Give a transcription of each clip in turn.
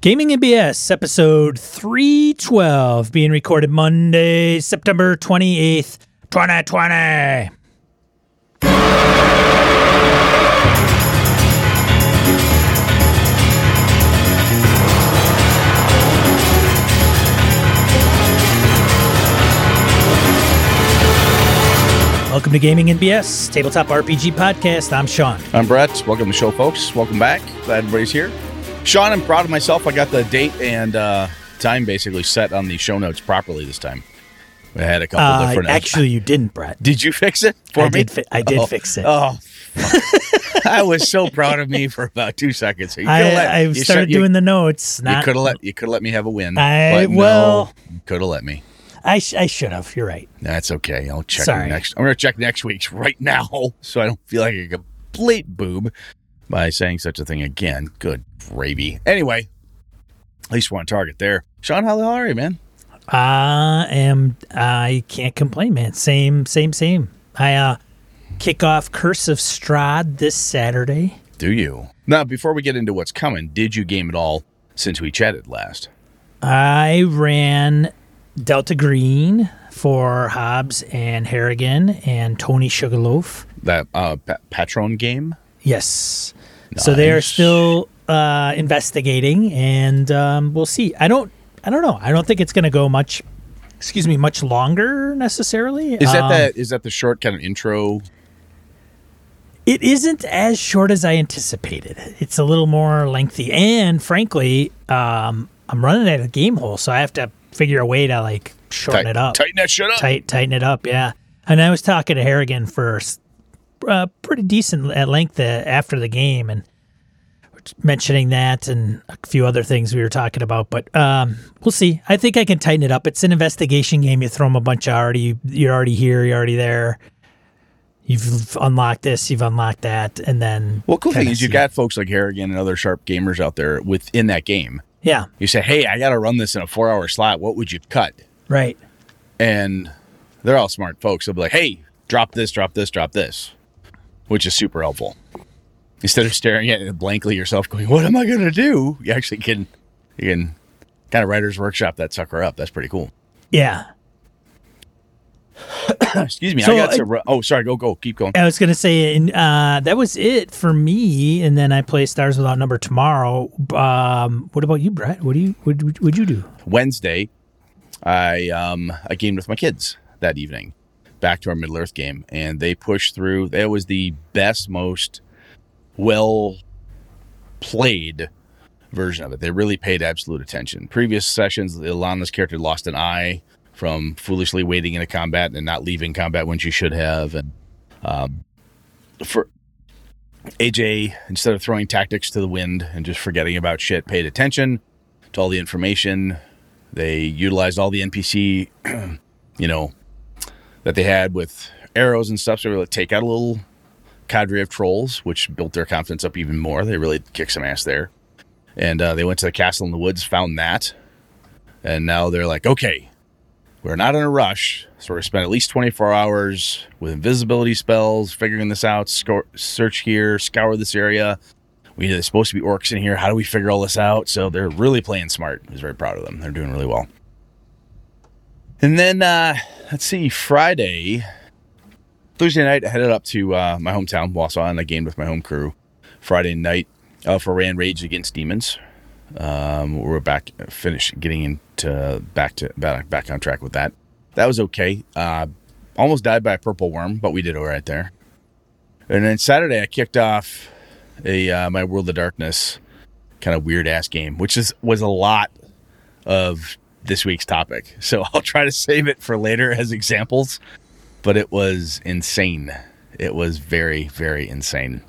Gaming and BS episode 312 being recorded Monday, September 28th, 2020. Welcome to Gaming and BS, Tabletop RPG Podcast. I'm Sean. I'm Brett. Welcome to the show, folks. Welcome back. Glad everybody's here. Sean, I'm proud of myself. I got the date and uh, time basically set on the show notes properly this time. I had a couple Uh, different. actually, you didn't, Brett. did you fix it for I me? did, fi- I did Oh. fix it. Oh, I was so proud of me for about two seconds. You I, let- I started you- doing the notes. Not, You could have let you could have let me have a win. I- but no, well- could have let me. I, sh- I should have. You're right. That's okay. I'll check next. I'm to check next week's right now, so I don't feel like a complete boob by saying such a thing again. Good gravy. Anyway, at least we're on target there. Sean, how the hell are you, man? I am. I can't complain, man. Same, same, same. I uh, kick off Curse of Strahd this Saturday. Do you now? Before we get into what's coming, did you game at all since we chatted last? I ran Delta Green for Hobbs and Harrigan and Tony Sugarloaf. That uh, pa- Patron game. Yes. So they are still uh, investigating, and um, we'll see. I don't. I don't know. I don't think it's going to go much. Excuse me, much longer necessarily. Is that Um, the is that the short kind of intro? It isn't as short as I anticipated. It's a little more lengthy, and frankly, um, I'm running out of game hole, so I have to figure a way to like shorten Tight- it up, Tighten that shit up. tight, tighten it up. Yeah. And I was talking to Harrigan for uh, pretty decent at length uh, after the game, and mentioning that and a few other things we were talking about. But um, we'll see. I think I can tighten it up. It's an investigation game. You throw them a bunch of already. You're already here. You're already there. You've unlocked this. You've unlocked that, and then Well, cool thing is you see. got folks like Harrigan and other sharp gamers out there within that game. yeah, You say, "Hey, I got to run this in a four-hour slot. What would you cut?" right. and they're all smart folks. They'll be like, "Hey, drop this, drop this, drop this," which is super helpful. Instead of staring at it blankly yourself, going, "What am I going to do?" You actually can, you can kind of writers workshop that sucker up. That's pretty cool. Yeah. Excuse me, So, I got to. Oh, sorry. Go, go. Keep going. I was gonna say, and uh, that was it for me. And then I play Stars Without Number tomorrow. Um, what about you, Brett? What do you what would would you do? Wednesday, I um I gamed with my kids that evening, back to our Middle Earth game, and they pushed through. That was the best, most well played version of it. They really paid absolute attention. Previous sessions, Ilana's character lost an eye from foolishly waiting in a combat and not leaving combat when she should have, and um, for AJ, instead of throwing tactics to the wind and just forgetting about shit, paid attention to all the information. They utilized all the NPC, you know, that they had with arrows and stuff. So they were able to take out a little cadre of trolls, which built their confidence up even more. They really kicked some ass there. And uh, they went to the castle in the woods, found that. And now they're like, okay, we're not in a rush. So we're going to spend at least 24 hours with invisibility spells, figuring this out, search here, scour this area. We there's supposed to be orcs in here. How do we figure all this out? So they're really playing smart. I was very proud of them. They're doing really well. And then uh, let's see, Friday, Thursday night, I headed up to uh, my hometown, Wausau, and I gamed with my home crew. Friday night uh, for Ran Rage Against Demons. Um, we're back, finished getting into back to back, back on track with that. That was okay. Uh, almost died by a purple worm, but we did all right there. And then Saturday, I kicked off a uh, my World of Darkness kind of weird ass game, which is was a lot of this week's topic. So I'll try to save it for later as examples. But it was insane. It was very very insane.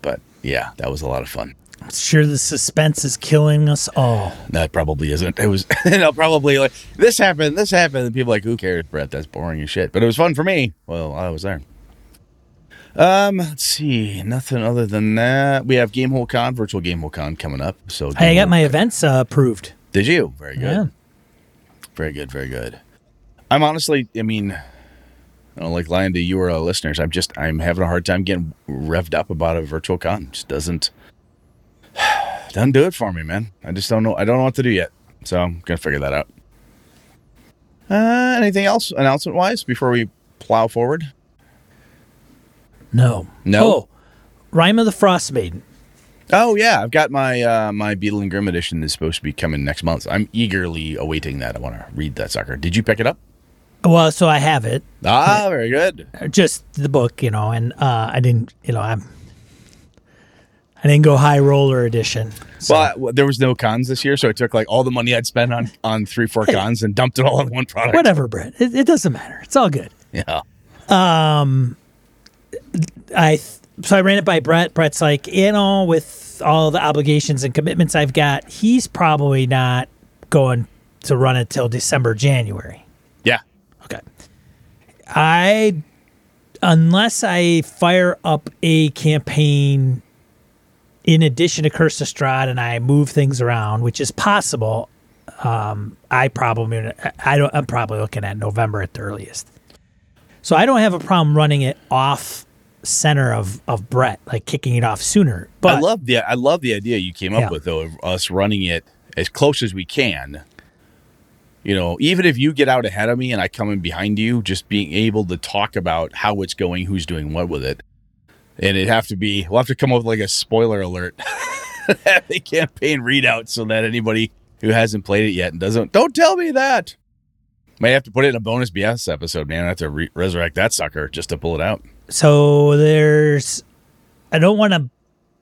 But yeah, that was a lot of fun. I'm sure the suspense is killing us all. That probably isn't. It was. And I'll probably like this happened. This happened. And people are like, who cares, Brett? That's boring as shit. But it was fun for me. Well, I was there. Um, let's see. Nothing other than that. We have Gamehole Con, virtual Gamehole Con coming up. So Hey, I got my events uh, approved. Did you? Very good. Yeah. Very good. Very good. I'm honestly. I mean, I don't like lying to you or our listeners. I'm just. I'm having a hard time getting revved up about a virtual con. Just doesn't. doesn't do it for me, man. I just don't know. I don't know what to do yet. So I'm gonna figure that out. Uh, anything else announcement wise before we plow forward? No. No? Oh, Rime of the Frost Maiden. Oh yeah, I've got my uh, my Beadle and Grimm edition is supposed to be coming next month. I'm eagerly awaiting that. I want to read that sucker. Did you pick it up? Well, so I have it, Ah, very good. just the book, you know, and uh, I didn't, you know, I'm, I didn't go high roller edition. So, Well, I- there was no cons this year, so I took like all the money I'd spent on on three four cons and dumped it all on one product. whatever, Brett. It, it doesn't matter. It's all good. Yeah. Um, I so I ran it by Brett. Brett's like, you know, with all the obligations and commitments I've got, he's probably not going to run it till December, January. Yeah. Okay. I unless I fire up a campaign in addition to Curse of Strahd and I move things around, which is possible, um, I probably I don't I'm probably looking at November at the earliest. So I don't have a problem running it off center of, of Brett, like kicking it off sooner. But I love the I love the idea you came up Yeah. with though of us running it as close as we can. You know, even if you get out ahead of me and I come in behind you, just being able to talk about how it's going, who's doing what with it. And it'd have to be we'll have to come up with like a spoiler alert at the campaign readout so that anybody who hasn't played it yet and doesn't don't tell me that. Might have to put it in a bonus BS episode, man. I have to re- resurrect that sucker just to pull it out. So there's I don't want to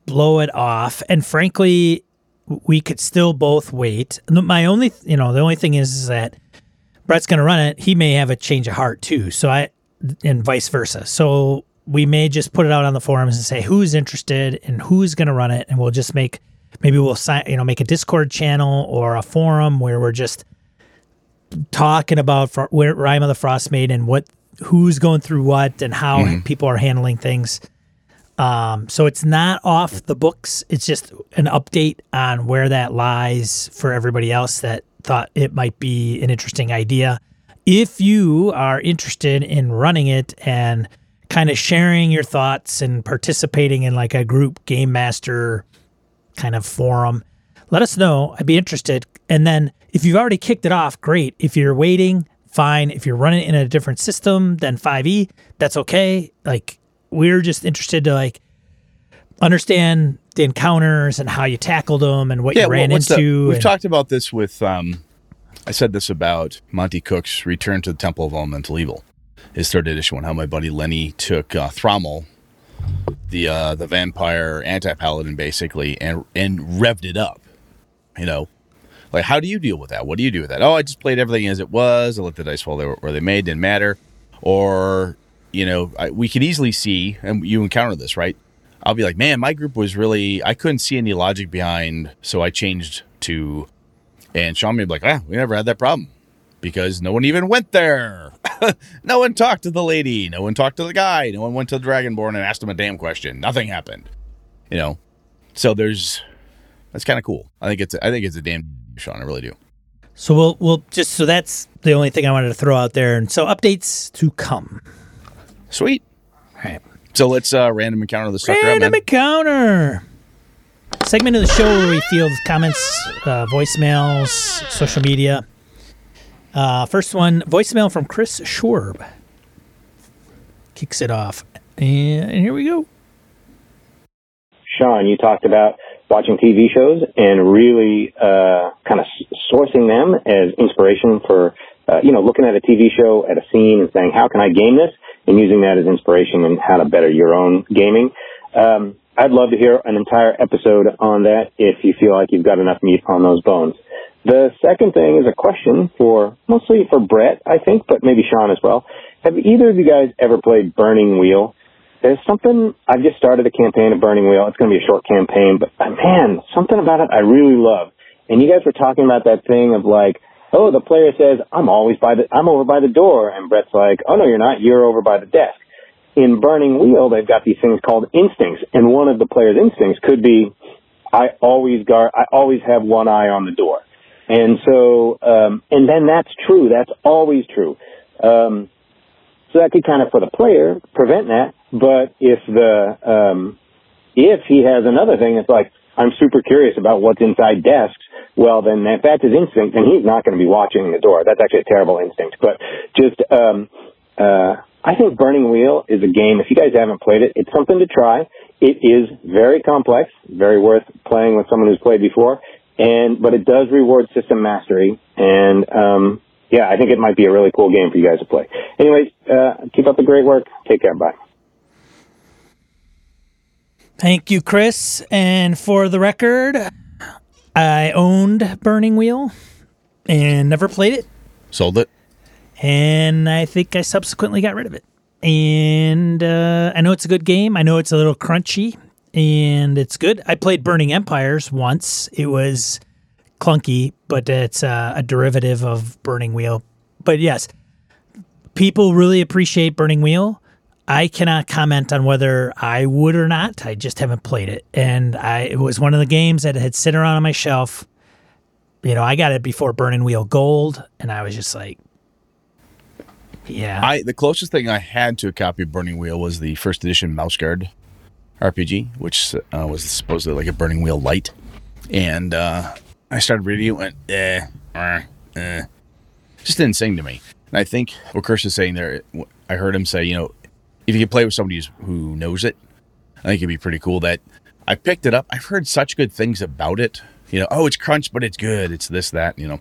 blow it off and frankly we could still both wait. My only you know, the only thing is, is that Brett's going to run it. He may have a change of heart too. So I and vice versa. So we may just put it out on the forums and say who's interested and who's going to run it and we'll just make maybe we'll sign you know make a Discord channel or a forum where we're just talking about where Rime of the Frost Maiden and what who's going through what and how people are handling things. Um, so it's not off the books. It's just an update on where that lies for everybody else that thought it might be an interesting idea. If you are interested in running it and kind of sharing your thoughts and participating in like a group game master kind of forum, let us know. I'd be interested. And then if you've already kicked it off, great. If you're waiting, fine. If you're running in a different system than 5e, that's okay. Like we're just interested to like understand the encounters and how you tackled them and what you well, ran what's the- into. we've and- talked about this with. Um, I said this about Monte Cook's Return to the Temple of Elemental Evil, his third edition one. How my buddy Lenny took uh, Thrommel, the uh, the vampire anti paladin, basically, and and revved it up. You know, like how do you deal with that? What do you do with that? Oh, I just played everything as it was. I let the dice fall they where they made, didn't matter. Or you know, I, we could easily see, and you encounter this, right? I'll be like, man, my group was really, I couldn't see any logic behind, so I changed to, and Sean may be like, ah, we never had that problem because no one even went there. no one talked to the lady. No one talked to the guy. No one went to the Dragonborn and asked him a damn question. Nothing happened. You know, so there's, that's kind of cool. I think it's, I think it's a damn, Sean, I really do. so we'll we'll just so that's the only thing I wanted to throw out there. And so updates to come. Sweet. All right. So let's uh random encounter the sucker out, Random man. encounter. Segment of the show where we field comments, uh, voicemails, social media. Uh, first one, voicemail from Chris Schwarb. Kicks it off. And here we go. Sean, you talked about watching TV shows and really uh, kind of sourcing them as inspiration for, uh, you know, looking at a TV show, at a scene, and saying, how can I game this? And using that as inspiration and how to better your own gaming. Um, I'd love to hear an entire episode on that if you feel like you've got enough meat on those bones. The second thing is a question for mostly for Brett, I think, but maybe Sean as well. Have either of you guys ever played Burning Wheel? There's something, I've just started a campaign at Burning Wheel. It's going to be a short campaign, but man, something about it I really love. And you guys were talking about that thing of like, oh, the player says, I'm always by the, I'm over by the door. And Brett's like, oh no, you're not. You're over by the desk. In Burning Wheel, they've got these things called instincts. And one of the player's instincts could be, I always guard, I always have one eye on the door. And so, um, and then that's true. That's always true. Um, so that could kind of, for the player, prevent that. But if the, um, if he has another thing, it's like, I'm super curious about what's inside desks, well, then if that's his instinct, then he's not going to be watching the door. That's actually a terrible instinct. But just, um, uh, I think Burning Wheel is a game. If you guys haven't played it, it's something to try. It is very complex, very worth playing with someone who's played before, and but it does reward system mastery. And um, yeah, I think it might be a really cool game for you guys to play. Anyways, uh, keep up the great work. Take care. Bye. Thank you, Chris. And for the record, I owned Burning Wheel and never played it. Sold it. And I think I subsequently got rid of it. And uh, I know it's a good game. I know it's a little crunchy and it's good. I played Burning Empires once. It was clunky, but it's uh, a derivative of Burning Wheel. But yes, people really appreciate Burning Wheel. I cannot comment on whether I would or not. I just haven't played it, and I it was one of the games that had sit around on my shelf. You know, I got it before Burning Wheel Gold, and I was just like, yeah. I the closest thing I had to a copy of Burning Wheel was the first edition Mouse Guard RPG, which uh, was supposedly like a Burning Wheel light, and uh, I started reading it, went eh, eh, eh, just didn't sing to me. And I think what Chris is saying there, I heard him say, you know, if you can play with somebody who knows it, I think it'd be pretty cool. That I picked it up. I've heard such good things about it. You know, oh, it's crunch, but it's good. It's this, that. You know,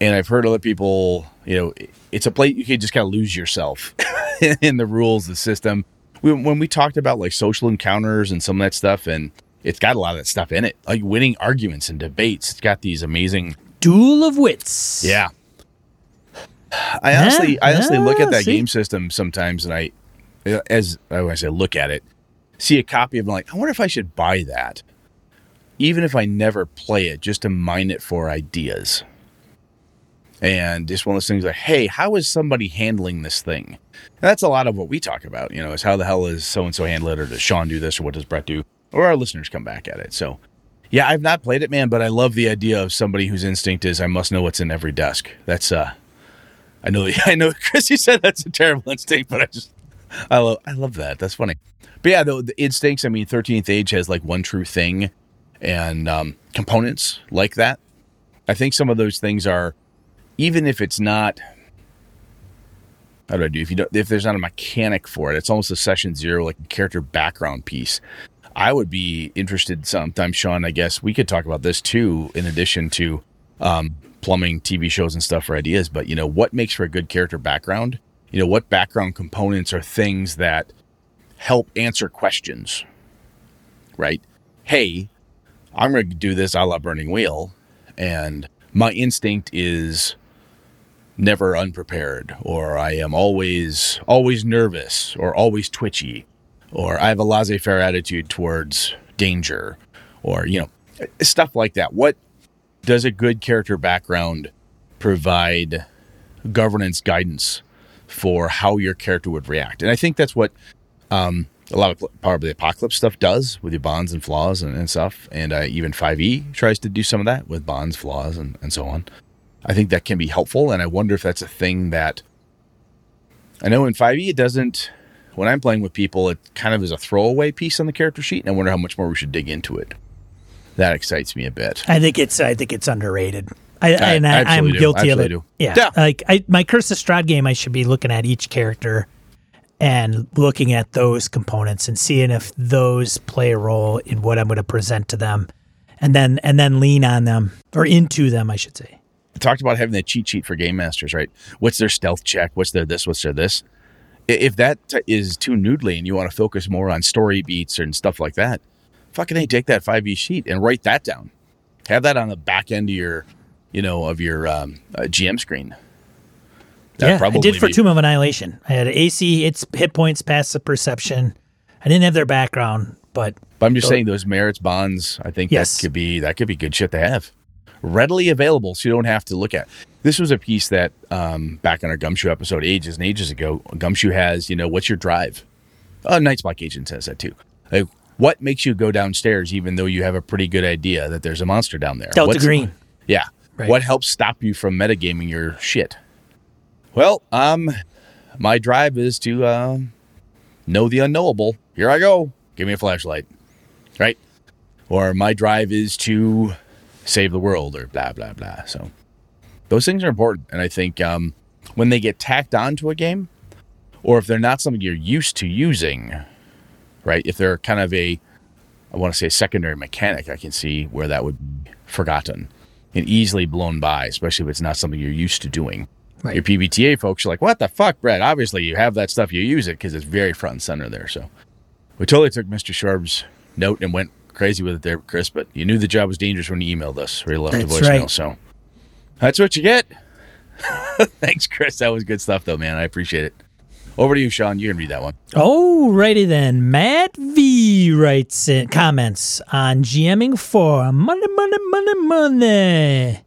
and I've heard other people. You know, it's a play you can just kind of lose yourself in the rules, the system. When we talked about like social encounters and some of that stuff, and it's got a lot of that stuff in it, like winning arguments and debates. It's got these amazing duel of wits. Yeah. I honestly, yeah, I honestly yeah, look at that see? game system sometimes, and I, as I when I look at it, see a copy of it, like, I wonder if I should buy that, even if I never play it, just to mine it for ideas. And just one of those things like, hey, how is somebody handling this thing? And that's a lot of what we talk about, you know, is how the hell is so and so handle it, or does Sean do this, or what does Brett do, or our listeners come back at it. So, yeah, I've not played it, man, but I love the idea of somebody whose instinct is I must know what's in every desk. That's uh, I know, I know, Chris, you said that's a terrible instinct, but I just I love I love that. That's funny. But yeah, the, the instincts. I mean, Thirteenth Age has like one true thing, and um, components like that. I think some of those things are, even if it's not. How do I do? If you don't, if there's not a mechanic for it, it's almost a session zero, like a character background piece. I would be interested sometime, Sean. I guess we could talk about this too, in addition to um, plumbing TV shows and stuff for ideas. But you know, what makes for a good character background? You know, what background components are things that help answer questions, right? Hey, I'm going to do this a la Burning Wheel, and my instinct is never unprepared, or I am always always nervous, or always twitchy, or I have a laissez-faire attitude towards danger, or you know, stuff like that. What does a good character background provide governance guidance for how your character would react. And I think that's what um, a lot of Powered by the Apocalypse stuff does with your bonds and flaws and, and stuff. And uh, even 5e tries to do some of that with bonds, flaws, and, and so on. I think that can be helpful. And I wonder if that's a thing that I know in 5e it doesn't. When I'm playing with people, it kind of is a throwaway piece on the character sheet, and I wonder how much more we should dig into it. That excites me a bit. I think it's I think it's underrated. I, I and I, am guilty of it. Do. Yeah. yeah. Like I, my Curse of Strahd game, I should be looking at each character and looking at those components and seeing if those play a role in what I'm going to present to them, and then and then lean on them or into them, I should say. I talked about having that cheat sheet for game masters, right? What's their stealth check? What's their this? What's their this? If that is too noodly and you want to focus more on story beats and stuff like that, fucking hey, take that 5e sheet and write that down. Have that on the back end of your you know, of your um, uh, GM screen. That yeah, I did for be... Tomb of Annihilation. I had AC, its hit points, passive perception. I didn't have their background, but. But I'm just saying those merits bonds. I think yes. that could be that could be good shit to have, readily available, so you don't have to look at. This was a piece that um, back on our Gumshoe episode ages and ages ago. Gumshoe has, you know, what's your drive? Uh, Night's Black Agent says that too. Like, what makes you go downstairs even though you have a pretty good idea that there's a monster down there? Delta What's, Green. Yeah. Right. What helps stop you from metagaming your shit? Well, um, my drive is to uh, know the unknowable. Here I go. Give me a flashlight. Right? or my drive is to save the world, or blah blah blah. So those things are important, and I think um, when they get tacked onto a game, or if they're not something you're used to using, right? If they're kind of a, I want to say secondary mechanic, I can see where that would be forgotten and easily blown by, especially if it's not something you're used to doing. Right. Your PBTA folks are like, what the fuck, Brett? Obviously, you have that stuff, you use it because it's very front and center there. So we totally took Mr. Sharb's note and went crazy with it there, Chris, but you knew the job was dangerous when you emailed us or you left That's a voicemail. right. So that's what you get. Thanks, Chris. That was good stuff, though, man. I appreciate it. Over to you, Sean. You can read that one. Alrighty then. Matt V writes in comments on GMing for money, money, money, money.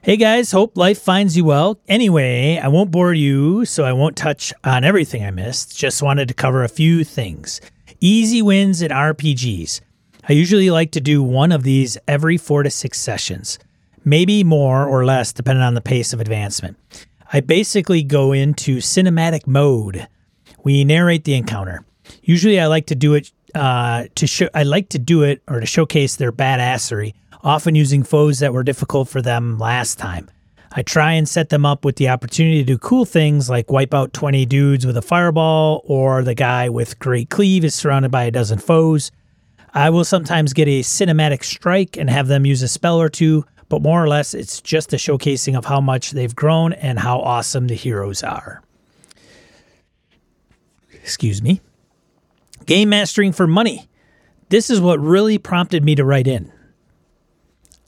Hey guys, hope life finds you well. Anyway, I won't bore you, so I won't touch on everything I missed. Just wanted to cover a few things. Easy wins in RPGs. I usually like to do one of these every four to six sessions, maybe more or less depending on the pace of advancement. I basically go into cinematic mode. We narrate the encounter. Usually, I like to do it uh, to show. I like to do it or to showcase their badassery, often using foes that were difficult for them last time. I try and set them up with the opportunity to do cool things like wipe out 20 dudes with a fireball, or the guy with great cleave is surrounded by a dozen foes. I will sometimes get a cinematic strike and have them use a spell or two, but more or less it's just a showcasing of how much they've grown and how awesome the heroes are. Excuse me. Game mastering for money. This is what really prompted me to write in.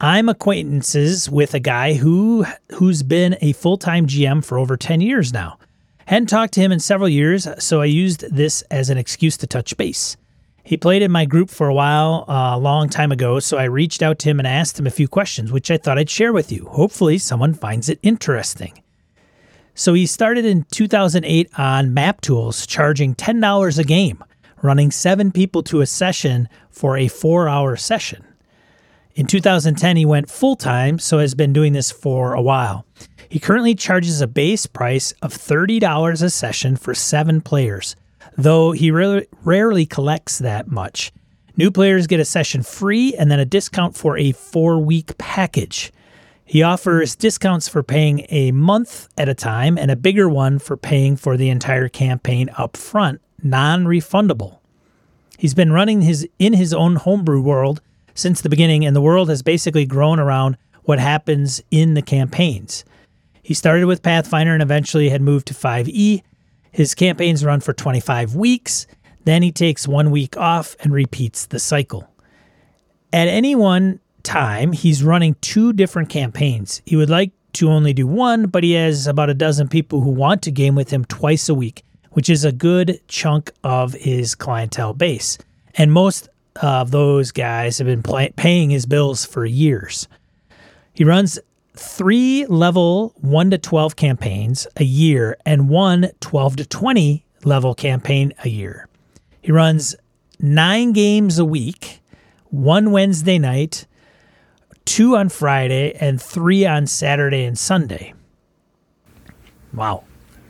I'm acquaintances with a guy who who's been a full-time GM for over 10 years now. Hadn't talked to him in several years, so I used this as an excuse to touch base. He played in my group for a while, uh, a long time ago, so I reached out to him and asked him a few questions, which I thought I'd share with you. Hopefully, someone finds it interesting. So he started in 2008 on Map Tools, charging $10 a game, running seven people to a session for a four hour session. In 2010, he went full time, so has been doing this for a while. He currently charges a base price of $30 a session for seven players, though he rarely, rarely collects that much. New players get a session free and then a discount for a four week package. He offers discounts for paying a month at a time and a bigger one for paying for the entire campaign up front, non refundable. He's been running his in his own homebrew world since the beginning, and the world has basically grown around what happens in the campaigns. He started with Pathfinder and eventually had moved to 5e. His campaigns run for 25 weeks, then he takes one week off and repeats the cycle. At any one time, he's running two different campaigns. He would like to only do one, but he has about a dozen people who want to game with him twice a week, which is a good chunk of his clientele base. And most of those guys have been play- paying his bills for years. He runs three level 1 to 12 campaigns a year and one 12 to 20 level campaign a year. He runs nine games a week, one Wednesday night, two on Friday, and three on Saturday and Sunday. Wow.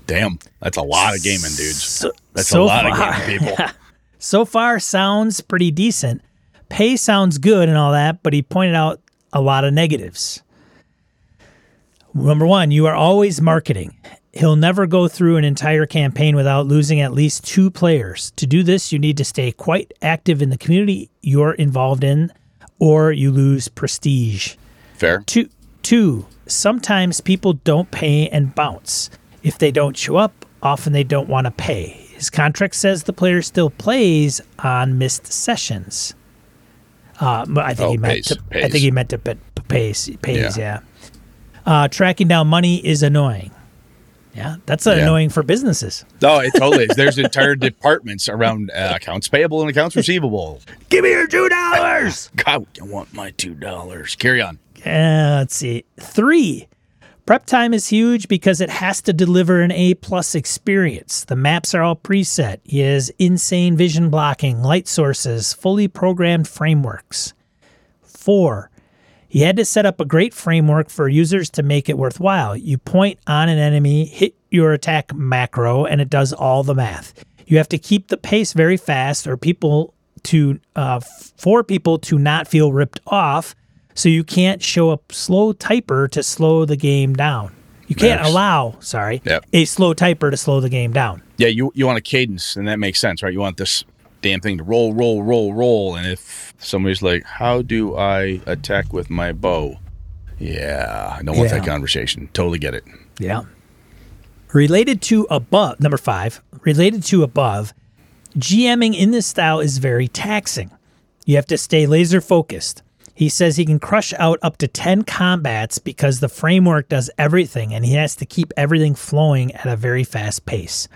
Damn, that's a lot of gaming, dudes. So, That's so a lot far- of gaming people. so far sounds pretty decent. Pay sounds good and all that, but he pointed out a lot of negatives. Number one, you are always marketing. He'll never go through an entire campaign without losing at least two players. To do this, you need to stay quite active in the community you're involved in, or you lose prestige. Fair. Two, two, sometimes people don't pay and bounce. If they don't show up, often they don't want to pay. His contract says the player still plays on missed sessions. Uh, but I think Oh, he meant pays, to. I think he meant to p- pays. Pays, Yeah. yeah. Uh, tracking down money is annoying. Yeah, that's Yeah. annoying for businesses. No, it totally is. There's entire departments around uh, accounts payable and accounts receivable. Give me your two dollars. God, I want my two dollars. Carry on. Uh, let's see. Three. Prep time is huge because it has to deliver an A plus experience. The maps are all preset. He has insane vision blocking, light sources, fully programmed frameworks. Four. He had to set up a great framework for users to make it worthwhile. You point on an enemy, hit your attack macro, and it does all the math. You have to keep the pace very fast, or people to uh, for people to not feel ripped off. So you can't show a slow typer to slow the game down. You can't Yes. allow, sorry, Yep. a slow typer to slow the game down. Yeah, you you want a cadence, and that makes sense, right? You want this damn thing to roll, roll, roll, roll, and if somebody's like, "How do I attack with my bow?" Yeah, I don't want that conversation. Totally get it. Yeah. Related to above, number five, related to above, GMing in this style is very taxing. You have to stay laser focused. He says he can crush out up to 10 combats because the framework does everything and he has to keep everything flowing at a very fast pace.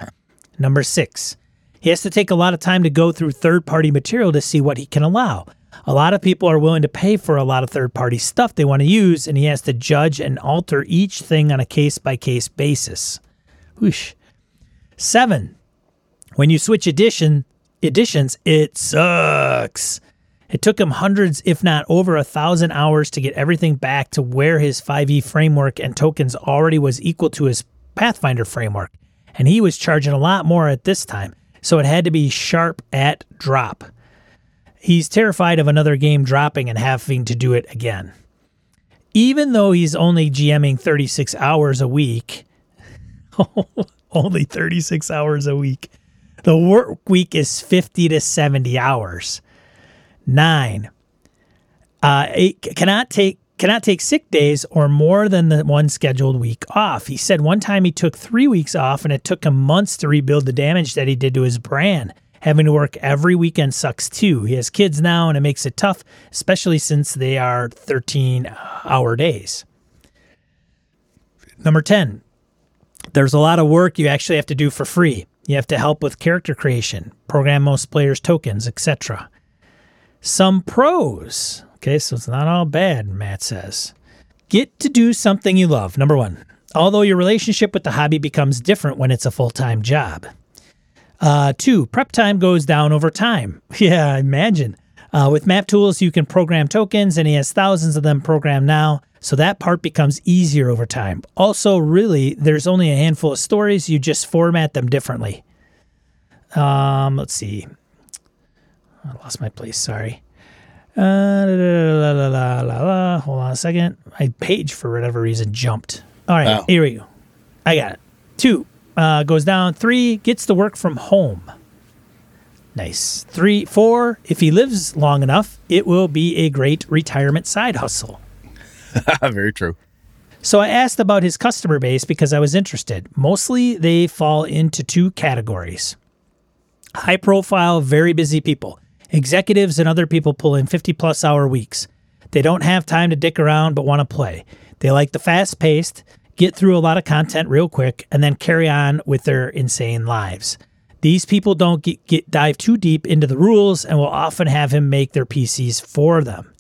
Number six, he has to take a lot of time to go through third party material to see what he can allow. A lot of people are willing to pay for a lot of third party stuff they want to use, and he has to judge and alter each thing on a case by case basis. Whoosh. Seven, when you switch edition editions, it sucks. It took him hundreds, if not over a thousand hours to get everything back to where his 5e framework and tokens already was equal to his Pathfinder framework. And he was charging a lot more at this time, so it had to be sharp at drop. He's terrified of another game dropping and having to do it again. Even though he's only GMing 36 hours a week, only 36 hours a week. The work week is 50 to 70 hours. Nine. Uh, eight, cannot take cannot take sick days or more than the one scheduled week off. He said one time he took three weeks off and it took him months to rebuild the damage that he did to his brand. Having to work every weekend sucks too. He has kids now and it makes it tough, especially since they are 13 hour days. Number 10, there's a lot of work you actually have to do for free. You have to help with character creation, program most players' tokens, etc. Some pros. Okay, so it's not all bad, Matt says. Get to do something you love. Number one, although your relationship with the hobby becomes different when it's a full time job. Uh, two, prep time goes down over time. Yeah, I imagine. Uh, with map tools, you can program tokens, and he has thousands of them programmed now, so that part becomes easier over time. Also, really, there's only a handful of stories, you just format them differently. Um, let's see. I lost my place, sorry. Uh, la, la, la, la, la. Hold on a second. My page, for whatever reason, jumped. All right, Oh. here we go. I got it. Two uh, goes down. Three gets to work from home. Nice. Three, four. If he lives long enough, it will be a great retirement side hustle. Very true. So I asked about his customer base because I was interested. Mostly they fall into two categories high profile, very busy people. Executives and other people pull in 50 plus hour weeks. They don't have time to dick around but want to play. They like the fast paced, get through a lot of content real quick, and then carry on with their insane lives. These people don't get, get dive too deep into the rules and will often have him make their PCs for them.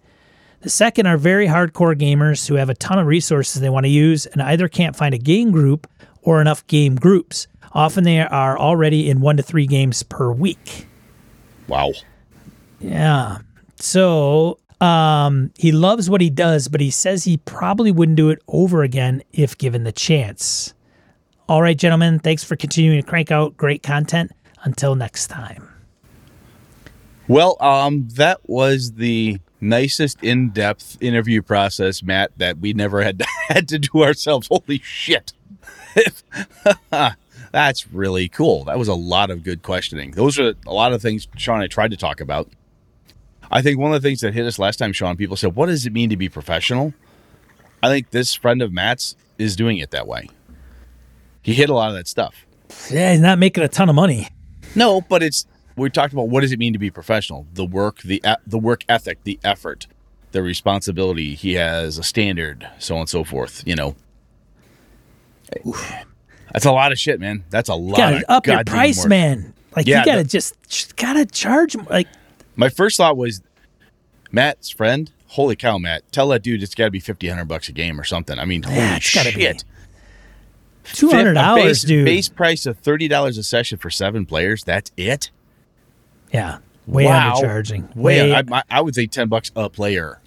The second are very hardcore gamers who have a ton of resources they want to use and either can't find a game group or enough game groups. Often they are already in one to three games per week. Wow. Yeah. So um, he loves what he does, but he says he probably wouldn't do it over again if given the chance. All right, gentlemen, thanks for continuing to crank out great content. Until next time. Well, um, that was the nicest in-depth interview process, Matt, that we never had to, had to do ourselves. Holy shit. That's really cool. That was a lot of good questioning. Those are a lot of things Sean and I tried to talk about. I think one of the things that hit us last time, Sean, people said, What does it mean to be professional? I think this friend of Matt's is doing it that way. He hit a lot of that stuff. Yeah, he's not making a ton of money. No, but it's we talked about what does it mean to be professional? The work, the the work ethic, the effort, the responsibility. He has a standard, so on and so forth. You know, that's a lot of shit, man. That's a lot. You gotta of up your price, work. man. Like Yeah, you gotta the- just, just gotta charge like My first thought was Matt's friend. Holy cow, Matt! Tell that dude it's got to be fifty, hundred bucks a game or something. I mean, holy Yeah, it's gotta be. shit! two hundred dollars, dude. Base price of thirty dollars a session for seven players. That's it. Yeah, way Wow. undercharging. Way, Way, I, I, I would say ten bucks a player.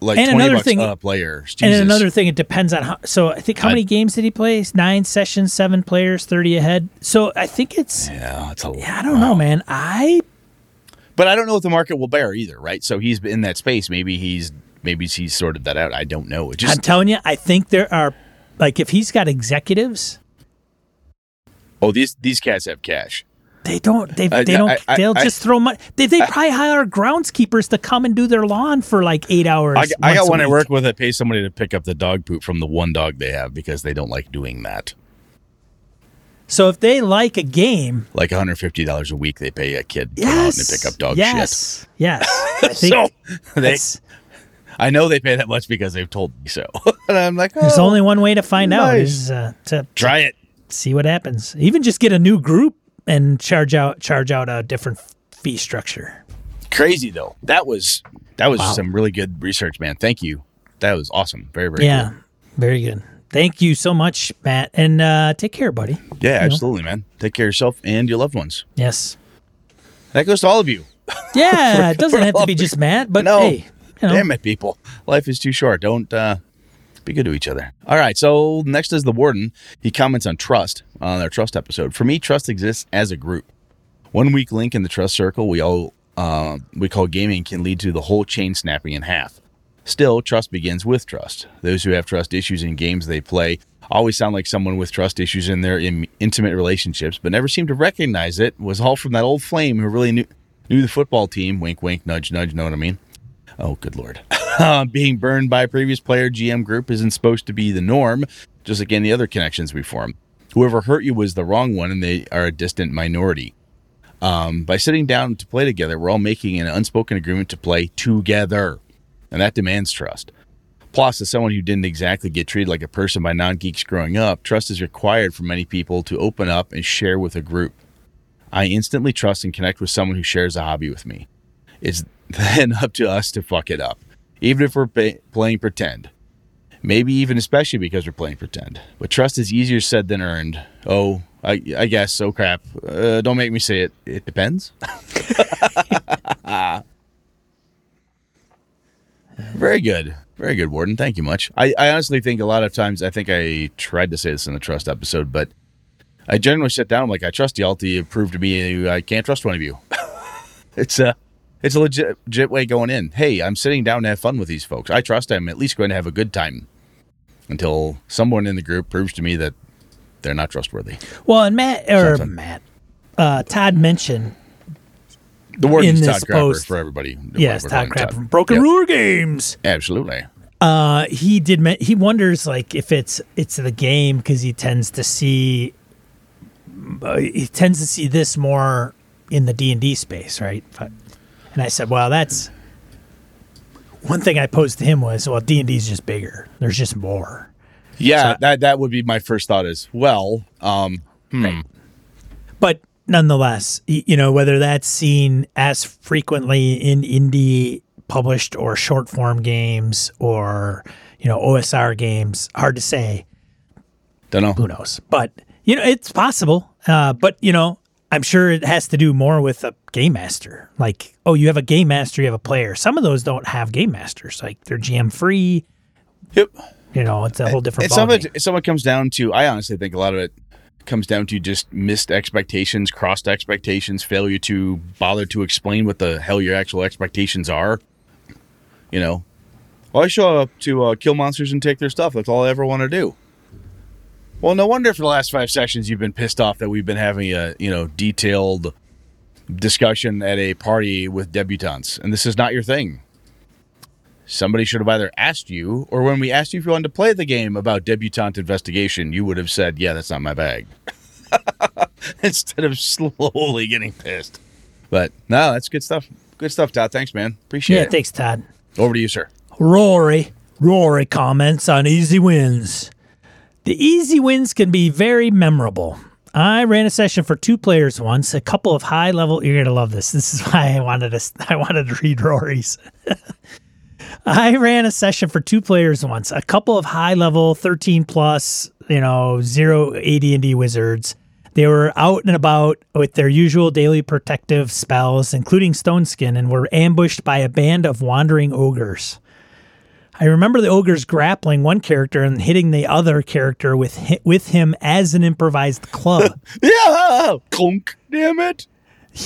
Like And another bucks thing- a player. Jesus. and another thing, it depends on how. So I think how I- many games did he play? Nine sessions, seven players, thirty ahead. So I think it's. Yeah, it's a Yeah, I don't know, man. I But I don't know what the market will bear either, right? So he's in that space. Maybe he's maybe he's sorted that out. I don't know. It I'm telling you, I think there are like if he's got executives, oh these these cats have cash. they don't they I- they don't I- I- they'll I- just throw money. They they probably hire groundskeepers to come and do their lawn for like eight hours. I, I got one I work with that pays somebody to pick up the dog poop from the one dog they have because they don't like doing that. So if they like a game, Like $150 a week they pay a kid to come out yes, and pick up dog yes, yes. I think So they, I know they pay that much because they've told me so. and I'm like, oh, there's only one way to find out is uh, to try it. see what happens. Even just get a new group and charge out charge out a different fee structure. Crazy though. That was that was Wow. some really good research, man. Thank you. That was awesome. Very very Yeah, good. very good. Thank you so much, Matt, and uh, take care, buddy. Yeah, You know? absolutely, man. Take care of yourself and your loved ones. Yes. That goes to all of you. Yeah, it doesn't have to be just Matt, but No. hey, you know, Damn it, people. Life is too short. Don't uh, be good to each other. All right. So next is the warden. He comments on trust on our trust episode. For me, trust exists as a group. One weak link in the trust circle we all uh, we call gaming can lead to the whole chain snapping in half. Still, trust begins with trust. Those who have trust issues in games they play always sound like someone with trust issues in their in- intimate relationships, but never seem to recognize it. Was all from that old flame who really knew knew the football team. Wink, wink, nudge, nudge. Know what I mean? Oh, good lord. Uh, being burned by a previous player GM group isn't supposed to be the norm, just like any other connections we form. Whoever hurt you was the wrong one, and they are a distant minority. Um, by sitting down to play together, we're all making an unspoken agreement to play together, and that demands trust. Plus, as someone who didn't exactly get treated like a person by non geeks growing up, trust is required for many people to open up and share with a group. I instantly trust and connect with someone who shares a hobby with me. It's then up to us to fuck it up, even if we're pa- playing pretend. Maybe even especially because we're playing pretend. But trust is easier said than earned. Oh, I, I guess. Oh, crap. Uh, don't make me say it. It depends. Very good. Very good, Warden. Thank you much. I, I honestly think a lot of times, I think I tried to say this in the trust episode, but I generally sit down I'm like, I trust y'all to prove to me I can't trust one of you. it's a, it's a legit, legit way going in. Hey, I'm sitting down to have fun with these folks. I trust I'm at least going to have a good time until someone in the group proves to me that they're not trustworthy. well, and Matt or. Matt, uh, Todd mentioned The word In Todd this Crapper post- for everybody. yes, Todd calling Crap from Broken Yep. Ruler Games. Absolutely. Uh, he did. He wonders like if it's it's the game because he tends to see. Uh, he tends to see this more in the D and D space, right? But, and I said, well, that's one thing I posed to him was, well, D and D is just bigger. There's just more. Yeah, So- that that would be my first thought as well. Um, hmm. but nonetheless, you know, whether that's seen as frequently in indie published or short form games or, you know, OSR games, hard to say. Don't know. Who knows? But, you know, it's possible. Uh, but, you know, I'm sure it has to do more with a game master. Like, oh, you have a game master, you have a player. Some of those don't have game masters. Like, they're GM free. Yep. You know, it's a whole different And some of ballgame. it, some of it comes down to. I honestly think a lot of it comes down to just missed expectations, crossed expectations, failure to bother to explain what the hell your actual expectations are. You know, well, I show up to uh, kill monsters and take their stuff. That's all I ever want to do. Well, no wonder for the last five sessions you've been pissed off that we've been having a you know detailed discussion at a party with debutantes, and this is not your thing. Somebody should have either asked you, or when we asked you if you wanted to play the game about debutante investigation, you would have said, "Yeah, that's not my bag," instead of slowly getting pissed. But no, that's good stuff. Good stuff, Todd. Thanks, man. Appreciate Yeah, it. Yeah thanks, Todd. Over to you, sir. Rory. Rory comments on easy wins. The easy wins can be very memorable. I ran a session for two players once. A couple of high level. You're gonna love this. This is why I wanted to. I wanted to read Rory's. I ran a session for two players once. A couple of high level, 13 plus, you know, zero AD&D wizards. They were out and about with their usual daily protective spells, including Stone Skin, and were ambushed by a band of wandering ogres. I remember the ogres grappling one character and hitting the other character with with him as an improvised club. Yeah, clunk. Damn it.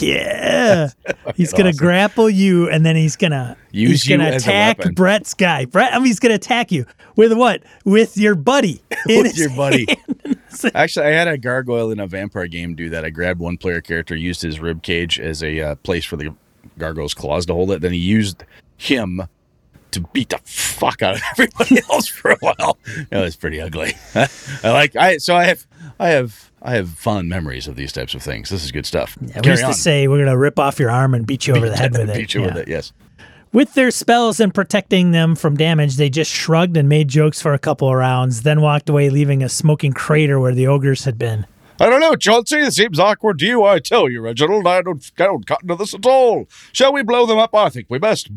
Yeah, he's gonna awesome. grapple you, and then he's gonna Use he's gonna you as a attack. Brett's guy. Brett, I mean, he's gonna attack you with what? With your buddy. with your buddy. Actually, I had a gargoyle in a vampire game do that. I grabbed one player character, used his rib cage as a uh, place for the gargoyle's claws to hold it. Then he used him to beat the fuck out of everybody else for a while. It was pretty ugly. I like I so I have I have I have fond memories of these types of things. This is good stuff. Yeah, we used to say we're gonna rip off your arm and beat you over the head with it. Beat you Yeah. with it. Yes. With their spells and protecting them from damage, they just shrugged and made jokes for a couple of rounds, then walked away, leaving a smoking crater where the ogres had been. I don't know, Chauncey. It seems awkward to you. I tell you, Reginald, I don't, I don't cut into this at all. Shall we blow them up? I think we best.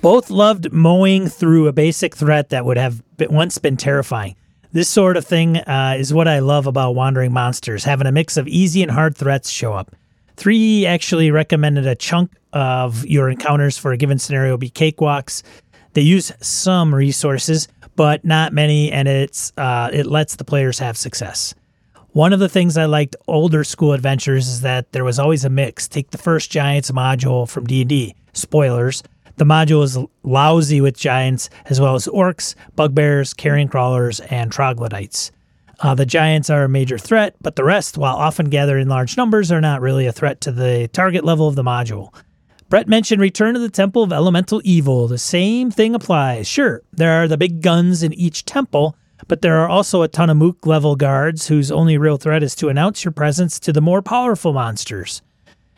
Both loved mowing through a basic threat that would have been, once been terrifying. This sort of thing uh, is what I love about Wandering Monsters, having a mix of easy and hard threats show up. 3E actually recommended a chunk of your encounters for a given scenario be cakewalks. They use some resources, but not many, and it's uh, it lets the players have success. One of the things I liked older school adventures is that there was always a mix. Take the first Giants module from D&D. Spoilers. The module is lousy with giants as well as orcs, bugbears, carrion crawlers, and troglodytes. Uh, the giants are a major threat, but the rest, while often gathered in large numbers, are not really a threat to the target level of the module. Brett mentioned Return to the Temple of Elemental Evil. The same thing applies. Sure, there are the big guns in each temple, but there are also a ton of mook level guards whose only real threat is to announce your presence to the more powerful monsters.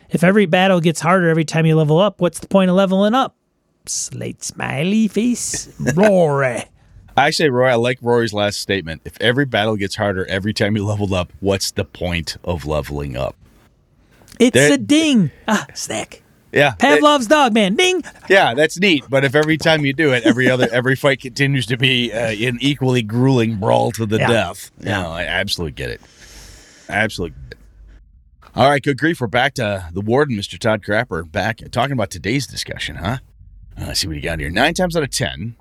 If every battle gets harder every time you level up, what's the point of leveling up? Slate smiley face, Rory. I say, Roy, I like Rory's last statement. If every battle gets harder every time you leveled up, what's the point of leveling up? It's There- a ding. Ah, snack. Yeah, Pavlov's dog, man. Ding. yeah, that's neat. But if every time you do it, every other every fight continues to be uh, an equally grueling brawl to the Yeah. death, Yeah. no, I absolutely get it. Absolutely. Get it. All right, good grief. We're back to the warden, Mr. Todd Crapper, back talking about today's discussion, huh? Uh, let's see what you got here. Nine times out of ten,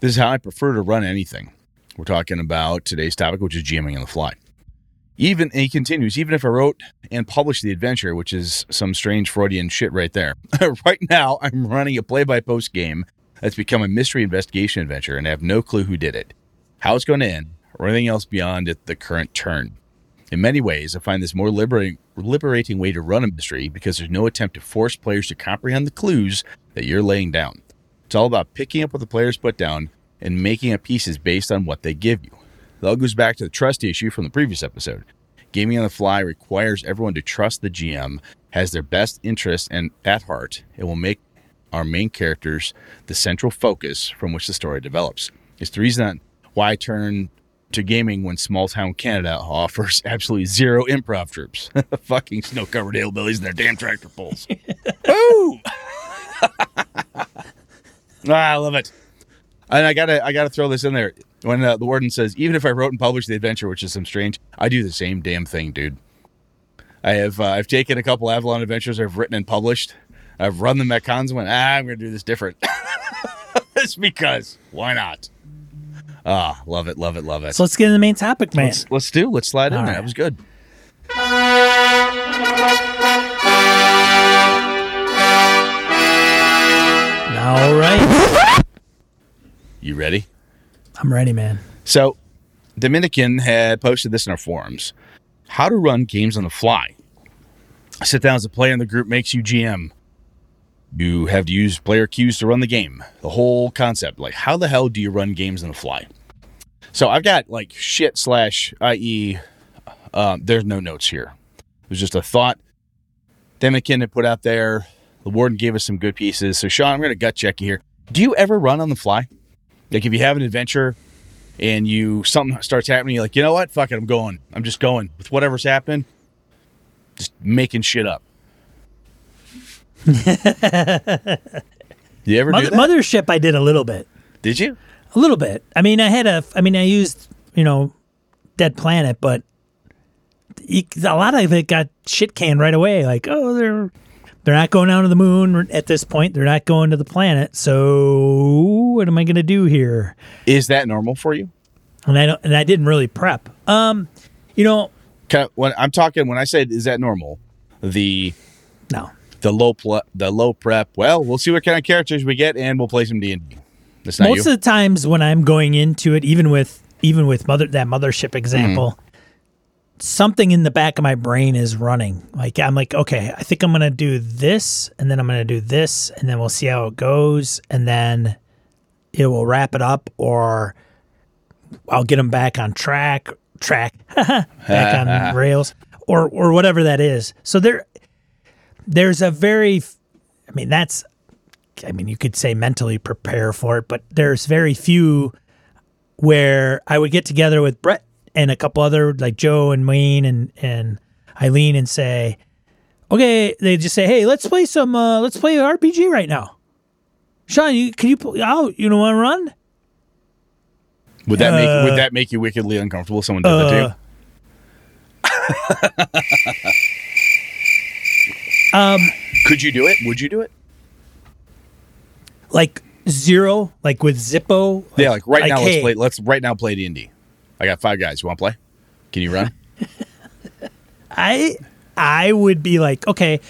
this is how I prefer to run anything. We're talking about today's topic, which is GMing on the fly. Even he continues, even if I wrote and published the adventure, which is some strange Freudian shit right there. right now, I'm running a play-by-post game that's become a mystery investigation adventure, and I have no clue who did it, how it's going to end, or anything else beyond it, the current turn. In many ways, I find this more liberating, liberating way to run a mystery because there's no attempt to force players to comprehend the clues that you're laying down. It's all about picking up what the players put down and making up pieces based on what they give you. That all goes back to the trust issue from the previous episode. Gaming on the fly requires everyone to trust the GM has their best interest and at heart. It will make our main characters the central focus from which the story develops. It's the reason why I turn to gaming when small town Canada offers absolutely zero improv troops. Fucking snow covered hillbillies and their damn tractor pulls. Woo! ah, I love it. And I gotta, I gotta throw this in there. When uh, the warden says, even if I wrote and published the adventure, which is some strange, I do the same damn thing, dude. I have, uh, I've taken a couple Avalon adventures I've written and published. I've run them at cons and went, ah, I'm gonna do this different. It's because why not? Ah, love it, love it, love it. So let's get into the main topic, man. let's, let's do. Let's slide in All there. right. That was good. All right. You ready? I'm ready, man. So, Dominican had posted this in our forums how to run games on the fly. Sit down as a player in the group makes you GM. You have to use player cues to run the game. The whole concept. Like, how the hell do you run games on the fly? So, I've got like shit slash, i.e., um, there's no notes here. It was just a thought Dominican had put out there. The warden gave us some good pieces. So, Sean, I'm going to gut check you here. Do you ever run on the fly? Like, if you have an adventure and you something starts happening, you're like, you know what? Fuck it, I'm going. I'm just going with whatever's happening. Just making shit up. you ever do Mother? Mothership, I did a little bit. Did you? A little bit. I mean, I had a. I mean, I used you know, Dead Planet, but a lot of it got shit canned right away. Like, oh, they're they're not going down to the moon at this point. They're not going to the planet. So what am I going to do here? Is that normal for you? And I don't. And I didn't really prep. Um, you know, of- when I'm talking, when I said is that normal, the No. the low pl- the low prep. Well, we'll see what kind of characters we get, and we'll play some D and D. Most you. of the times when I'm going into it, even with even with mother that mothership example, Mm-hmm. Something in the back of my brain is running. Like I'm like, okay, I think I'm gonna do this, and then I'm gonna do this, and then we'll see how it goes, and then it will wrap it up, or I'll get them back on track, track, back on rails, or or whatever that is. So there, there's a very, I mean, that's I mean, you could say mentally prepare for it, but there's very few where I would get together with Brett and a couple other like Joe and Wayne and and Eileen and say, okay, they just say, hey, let's play some, uh, let's play RPG right now. Sean, you can you pull out? You don't want to run? Would that make Uh, would that make you wickedly uncomfortable? if Someone did that to you. Um, Could you do it? Would you do it? like zero, like with Zippo. Yeah, like right now. hey, Let's play. Let's right now play D and D. I got five guys. You want to play? Can you run? I I would be like, okay,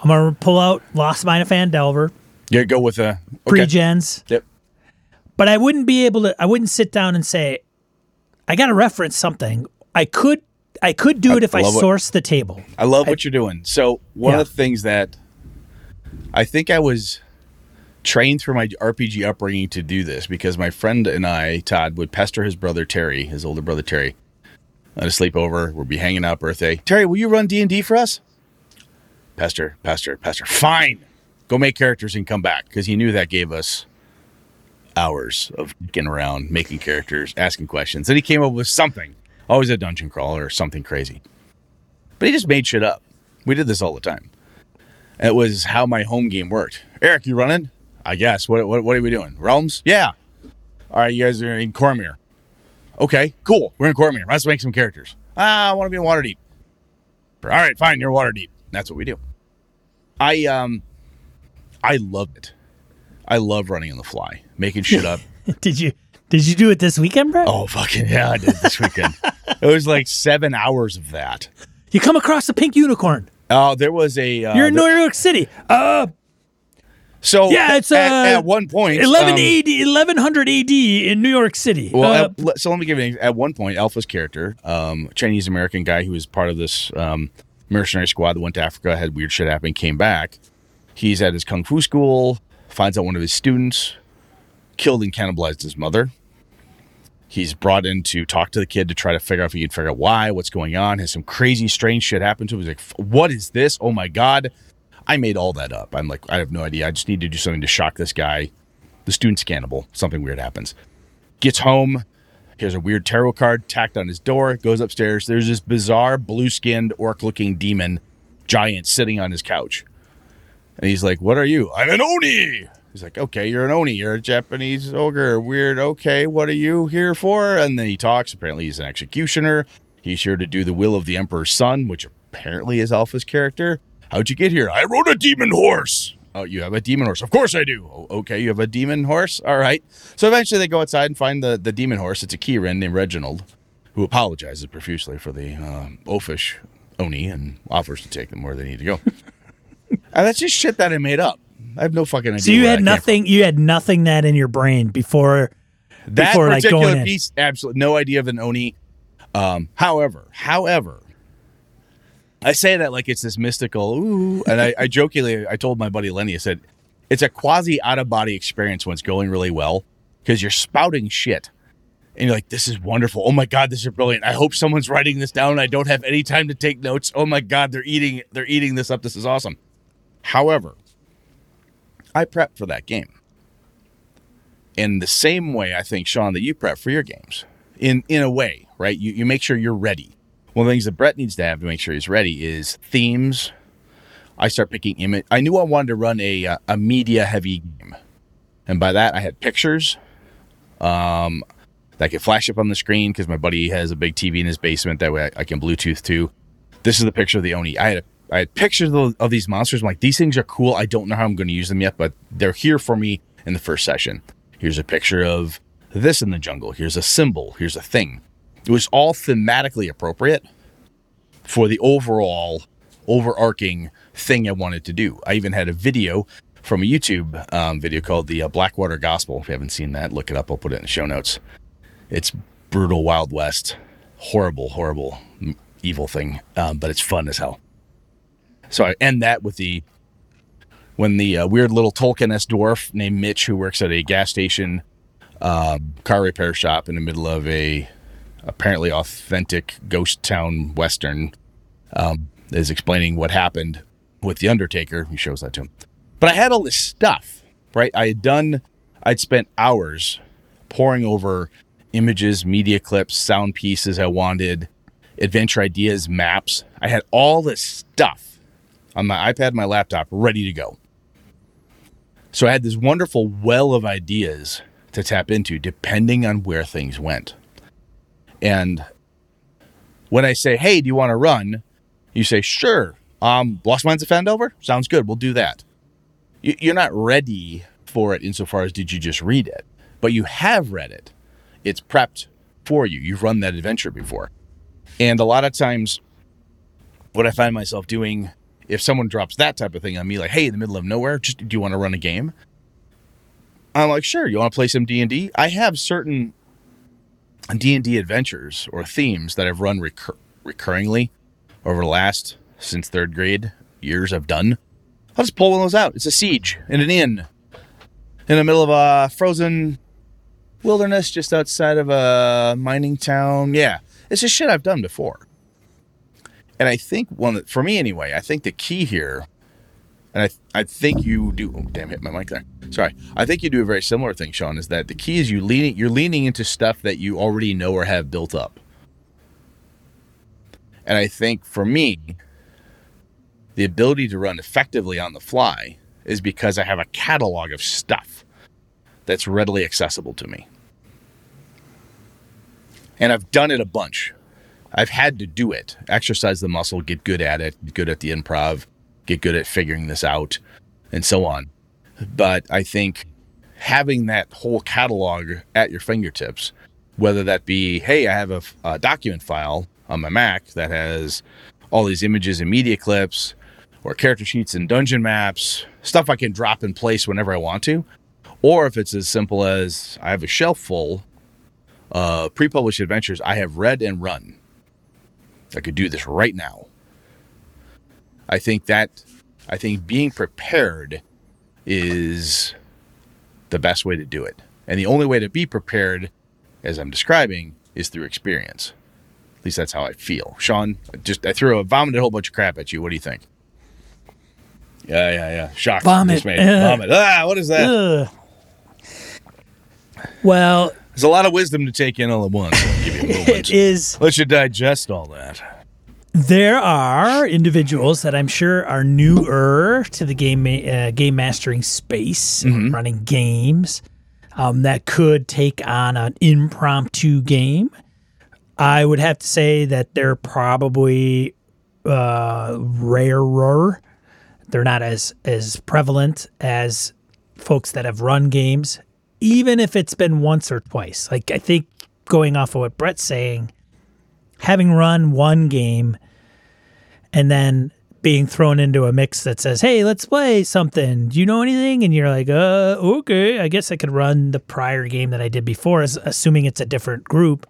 I'm gonna pull out Lost Mine of Phandelver, yeah, go with a okay. pre-gens. Yep. but I wouldn't be able to. I wouldn't sit down and say, "I got to reference something." I could, I could do I it if I love it. source the table. I love what you're doing. So one Yeah. of the things that I think I was trained through my RPG upbringing to do this because my friend and I, Todd, would pester his brother Terry, his older brother Terry, uh, at a sleepover. We'd be hanging out birthday. Terry, will you run D and D for us? Pester, pester, pester. Fine, go make characters and come back because he knew that gave us hours of getting around, making characters, asking questions. Then he came up with something, always a dungeon crawler or something crazy. But he just made shit up. We did this all the time. It was how my home game worked. Eric, you running? I guess. What, what, what are we doing? Realms? Yeah. All right, you guys are in Cormyr. Okay, cool. We're in Cormyr. Let's make some characters. Ah, I want to be in Waterdeep. All right, fine. You're Waterdeep. That's what we do. I um, I love it. I love running on the fly, making shit up. did you? Did you do it this weekend, Brett? oh fucking yeah, I did this weekend. it was like seven hours of that. You come across a pink unicorn. Oh, there was a. Uh, You're in there- New York City. Uh, So Yeah, it's, at, uh, at one point, 11 um, AD, 1100 AD in New York City. Well, Uh, at- so let me give you at one point, Alpha's character, um, Chinese American guy who was part of this um, mercenary squad that went to Africa, had weird shit happen, came back. He's at his kung fu school, finds out one of his students killed and cannibalized his mother. He's brought in to talk to the kid to try to figure out if he can figure out why, what's going on. Has some crazy, strange shit happen to him. He's like, "What is this? Oh my god!" I made all that up. I'm like, I have no idea. I just need to do something to shock this guy. The student's cannibal. Something weird happens. Gets home. Here's a weird tarot card tacked on his door. Goes upstairs. There's this bizarre blue skinned orc looking demon giant sitting on his couch. And he's like, What are you? I'm an Oni. He's like, Okay, you're an Oni. You're a Japanese ogre. Weird. Okay, what are you here for? And then he talks. Apparently, he's an executioner. He's here to do the will of the Emperor's son, which apparently is Alpha's character. How'd you get here? I rode a demon horse. Oh, you have a demon horse? Of course I do. "Oh, okay, you have a demon horse? All right. So eventually they go outside and find the, the demon horse. It's a ki-rin named Reginald, who apologizes profusely for the uh, oafish Oni and offers to take them where they need to go. and that's just shit that I made up. I have no fucking idea. so you had nothing. You had nothing that in your brain before. That before, like, particular in. piece, absolutely no idea of an Oni. Um, however, however, I say that like it's this mystical, ooh, and I, I jokingly, I told my buddy Lenny, I said, it's a quasi out of body experience when it's going really well because you're spouting shit. And you're like, this is wonderful. Oh my God, this is brilliant. I hope someone's writing this down. I don't have any time to take notes. Oh my God, they're eating, they're eating this up. This is awesome. However, I prep for that game. In the same way, I think, Sean, that you prep for your games. In in a way, right? You you make sure you're ready. One of the things that Brett needs to have to make sure he's ready is themes. I start picking image. I knew I wanted to run a uh, a media heavy game, and by that I had pictures, um, that could flash up on the screen because my buddy has a big TV in his basement. That way I, I can Bluetooth to. This is the picture of the Oni. I had a, I had pictures of, of these monsters. I'm like, these things are cool. I don't know how I'm going to use them yet, but they're here for me in the first session. Here's a picture of this in the jungle. Here's a symbol. Here's a thing. It was all thematically appropriate. for the overall overarching thing I wanted to do. I even had a video from a YouTube um, video called the uh, Blackwater Gospel. If you haven't seen that, look it up. I'll put it in the show notes. It's brutal Wild West, horrible, horrible, evil thing, um, but it's fun as hell. So I end that with the when the uh, weird little Tolkien-esque dwarf named Mitch, who works at a gas station um, car repair shop in the middle of a apparently authentic ghost town western, um, is explaining what happened with the Undertaker. He shows that to him. But I had all this stuff, right? I had done, I'd spent hours poring over images, media clips, sound pieces I wanted, adventure ideas, maps. I had all this stuff on my iPad, my laptop, ready to go. So I had this wonderful well of ideas to tap into depending on where things went. And when I say, hey, do you want to run? You say, sure. Um, Lost Mines of Phandelver? Sounds good. We'll do that. You're not ready for it insofar as did you just read it, but you have read it. It's prepped for you. You've run that adventure before. And a lot of times, what I find myself doing, if someone drops that type of thing on me, like, hey, in the middle of nowhere, just do you want to run a game? I'm like, sure. You want to play some D and D?" I have certain D and D adventures or themes that I've run recur- recurringly over the last since third grade years I've done. I'll just pull one of those out. It's a siege in an inn in the middle of a frozen wilderness just outside of a mining town. Yeah, it's just shit I've done before. And I think one for me anyway, I think the key here, and I I think you do. Oh, damn, hit my mic there. Sorry. I think you do a very similar thing, Sean. Is that the key is you leaning you're leaning into stuff that you already know or have built up. And I think for me, the ability to run effectively on the fly is because I have a catalog of stuff that's readily accessible to me. And I've done it a bunch. I've had to do it, exercise the muscle, get good at it, good at the improv, get good at figuring this out, and so on. But I think having that whole catalog at your fingertips, whether that be, hey, I have a, a document file on my Mac that has all these images and media clips, or character sheets and dungeon maps, stuff I can drop in place whenever I want to. Or if it's as simple as I have a shelf full of pre published adventures I have read and run. I could do this right now. I think that, I think being prepared is the best way to do it. And the only way to be prepared, as I'm describing, is through experience. At least that's how I feel. Sean, just I threw a vomited a whole bunch of crap at you. What do you think? Yeah, yeah, yeah. Shock. Vomit. Uh, Vomit. Ah, what is that? Ugh. Well, There's a lot of wisdom to take in all at once. I'll give you a it is. Let you digest all that. There are individuals that I'm sure are newer to the game uh, game mastering space, running games, um, that could take on an impromptu game. I would have to say that they're probably uh, rarer. They're not as as prevalent as folks that have run games, even if it's been once or twice. Like I think going off of what Brett's saying, having run one game and then being thrown into a mix that says, "Hey, let's play something. Do you know anything?" And you're like, "Uh, okay. I guess I could run the prior game that I did before, as, assuming it's a different group."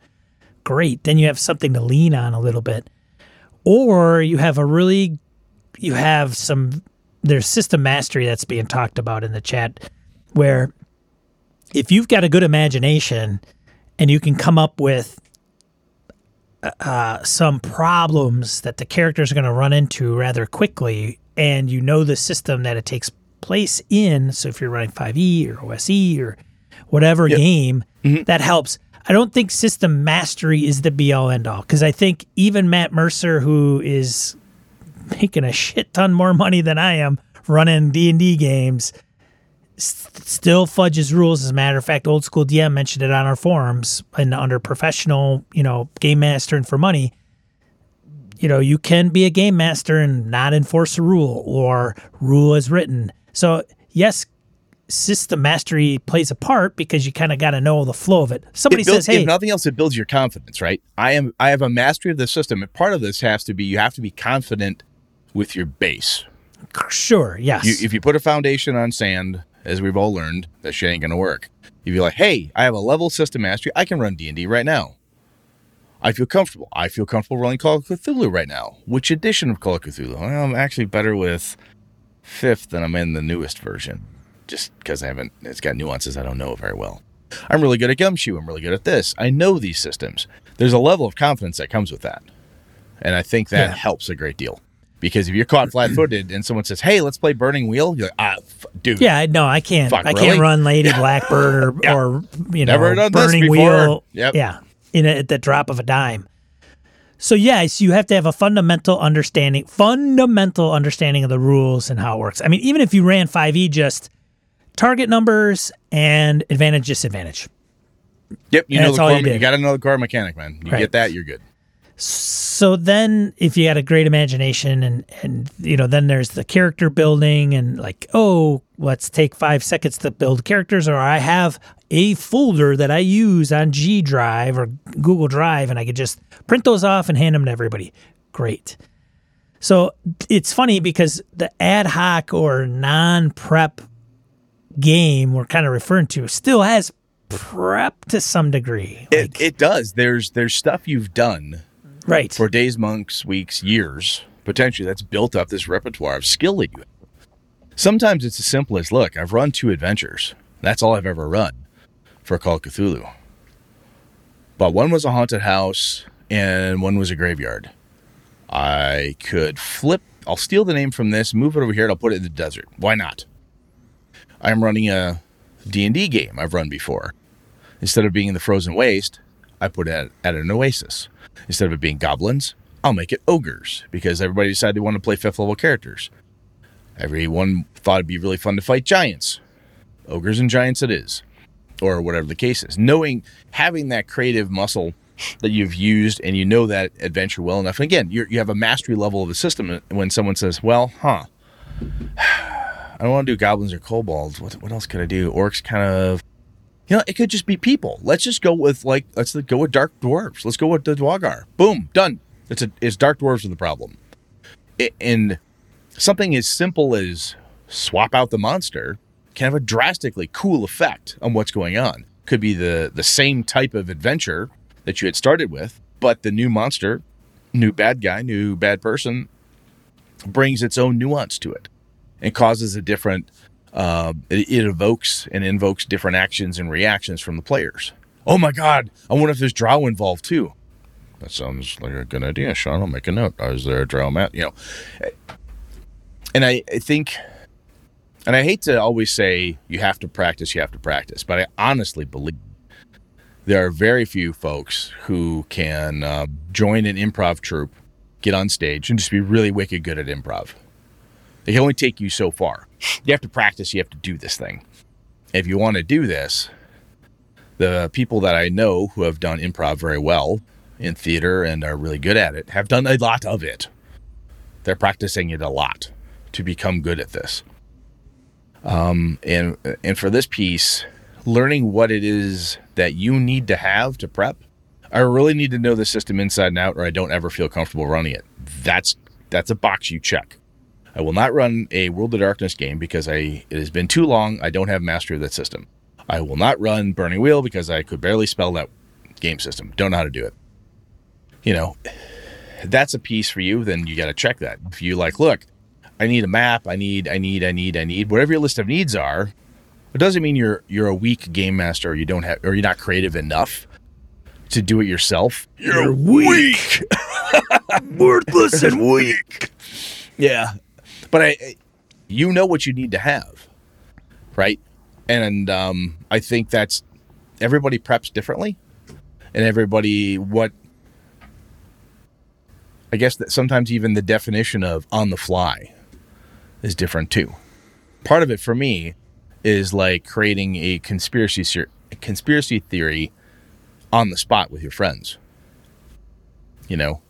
Great. Then you have something to lean on a little bit, or you have a really, you have some. There's system mastery that's being talked about in the chat, where if you've got a good imagination and you can come up with uh, some problems that the characters are going to run into rather quickly, and you know the system that it takes place in. So if you're running 5e or OSE or whatever game, that helps. I don't think system mastery is the be all end all because I think even Matt Mercer, who is making a shit ton more money than I am running D and D games, still fudges rules. As a matter of fact, old school DM mentioned it on our forums and under professional, you know, game master and for money. You know, you can be a game master and not enforce a rule or rule as written. So yes, system mastery plays a part because you kind of got to know the flow of it. Somebody It builds- says, "Hey, if nothing else, it builds your confidence, right? I am I have a mastery of the system, and part of this has to be you have to be confident with your base. sure, yes, You, if you put a foundation on sand, as we've all learned, that shit ain't gonna work. If you're like, hey, I have a level system mastery, I can run D and D right now. I feel comfortable. I feel comfortable running Call of Cthulhu right now. Which edition of Call of Cthulhu? Well, I'm actually better with fifth than I'm in the newest version, just because I haven't. It's got nuances I don't know very well. I'm really good at Gumshoe. I'm really good at this. I know these systems. There's a level of confidence that comes with that, and I think that Yeah. helps a great deal. Because if you're caught flat-footed and someone says, "Hey, let's play Burning Wheel," you're like, "Ah, f- dude, yeah, no, I can't. Fuck, I really? can't run Lady Blackbird or, Yeah. or you know, Never done this Burning before. Wheel. Yep. Yeah, in a, at the drop of a dime. So yes, you have to have a fundamental understanding, fundamental understanding of the rules and how it works. I mean, even if you ran 5e, just target numbers and advantage disadvantage. Yep, you And know the core. you You, got to know the core mechanic, man. You Right. get that, you're good. So then if you had a great imagination and and you know then there's the character building and like oh let's take 5 seconds to build characters or I have a folder that I use on G Drive or Google Drive and I could just print those off and hand them to everybody. Great. So it's funny because the ad hoc or non-prep game we're kind of referring to still has prep to some degree. It, it does. There's there's stuff you've done right. for days, months, weeks, years, potentially that's built up this repertoire of skill that you have. Sometimes it's as simple as look, I've run two adventures. That's all I've ever run for Call of Cthulhu. But one was a haunted house and one was a graveyard. I could flip, I'll steal the name from this, move it over here, and I'll put it in the desert. Why not? I'm running a D&D game I've run before. Instead of being in the frozen waste, I put it at, at an oasis. Instead of it being goblins, I'll make it ogres because everybody decided they want to play fifth level characters. Everyone thought it'd be really fun to fight giants. Ogres and giants it is. Or whatever the case is. Knowing, having that creative muscle that you've used and you know that adventure well enough. And again, you have a mastery level of the system. Uh, when someone says, well, huh, I don't want to do goblins or kobolds. What, what else could I do? Orcs kind of you know, it could just be people. Let's just go with like let's go with dark dwarves. Let's go with the Duergar. Boom, done. It's a it's dark dwarves are the problem. It, and something as simple as swap out the monster can have a drastically cool effect on what's going on. Could be the the same type of adventure that you had started with, but the new monster, new bad guy, new bad person brings its own nuance to it and causes a different uh, it, it evokes and invokes different actions and reactions from the players. Oh my God! I wonder if there's drow involved too. That sounds like a good idea, Sean. I'll make a note. Is there a drow mat? You know, and I, I think, and I hate to always say you have to practice, you have to practice, but I honestly believe there are very few folks who can uh, join an improv troupe, get on stage, and just be really wicked good at improv. It can only take you so far. You have to practice, you have to do this thing. If you want to do this, the people that I know who have done improv very well in theater and are really good at it have done a lot of it. They're practicing it a lot to become good at this. Um, and and for this piece, learning what it is that you need to have to prep, I really need to know the system inside and out, or I don't ever feel comfortable running it. That's that's a box you check. I will not run a World of Darkness game because I it has been too long. I don't have mastery of that system. I will not run Burning Wheel because I could barely spell that game system. Don't know how to do it. You know, that's a piece for you. Then you got to check that. If you like, look, I need a map. I need, I need, I need, I need. Whatever your list of needs are, it doesn't mean you're you're a weak game master. Or you don't have, or you're not creative enough to do it yourself. You're, weak, worthless, and weak. Yeah, but I, you know what you need to have, right? And um, I think that's everybody preps differently, and everybody what I guess that sometimes even the definition of on the fly is different too. Part of it for me is like creating a conspiracy ser- conspiracy theory on the spot with your friends. You know,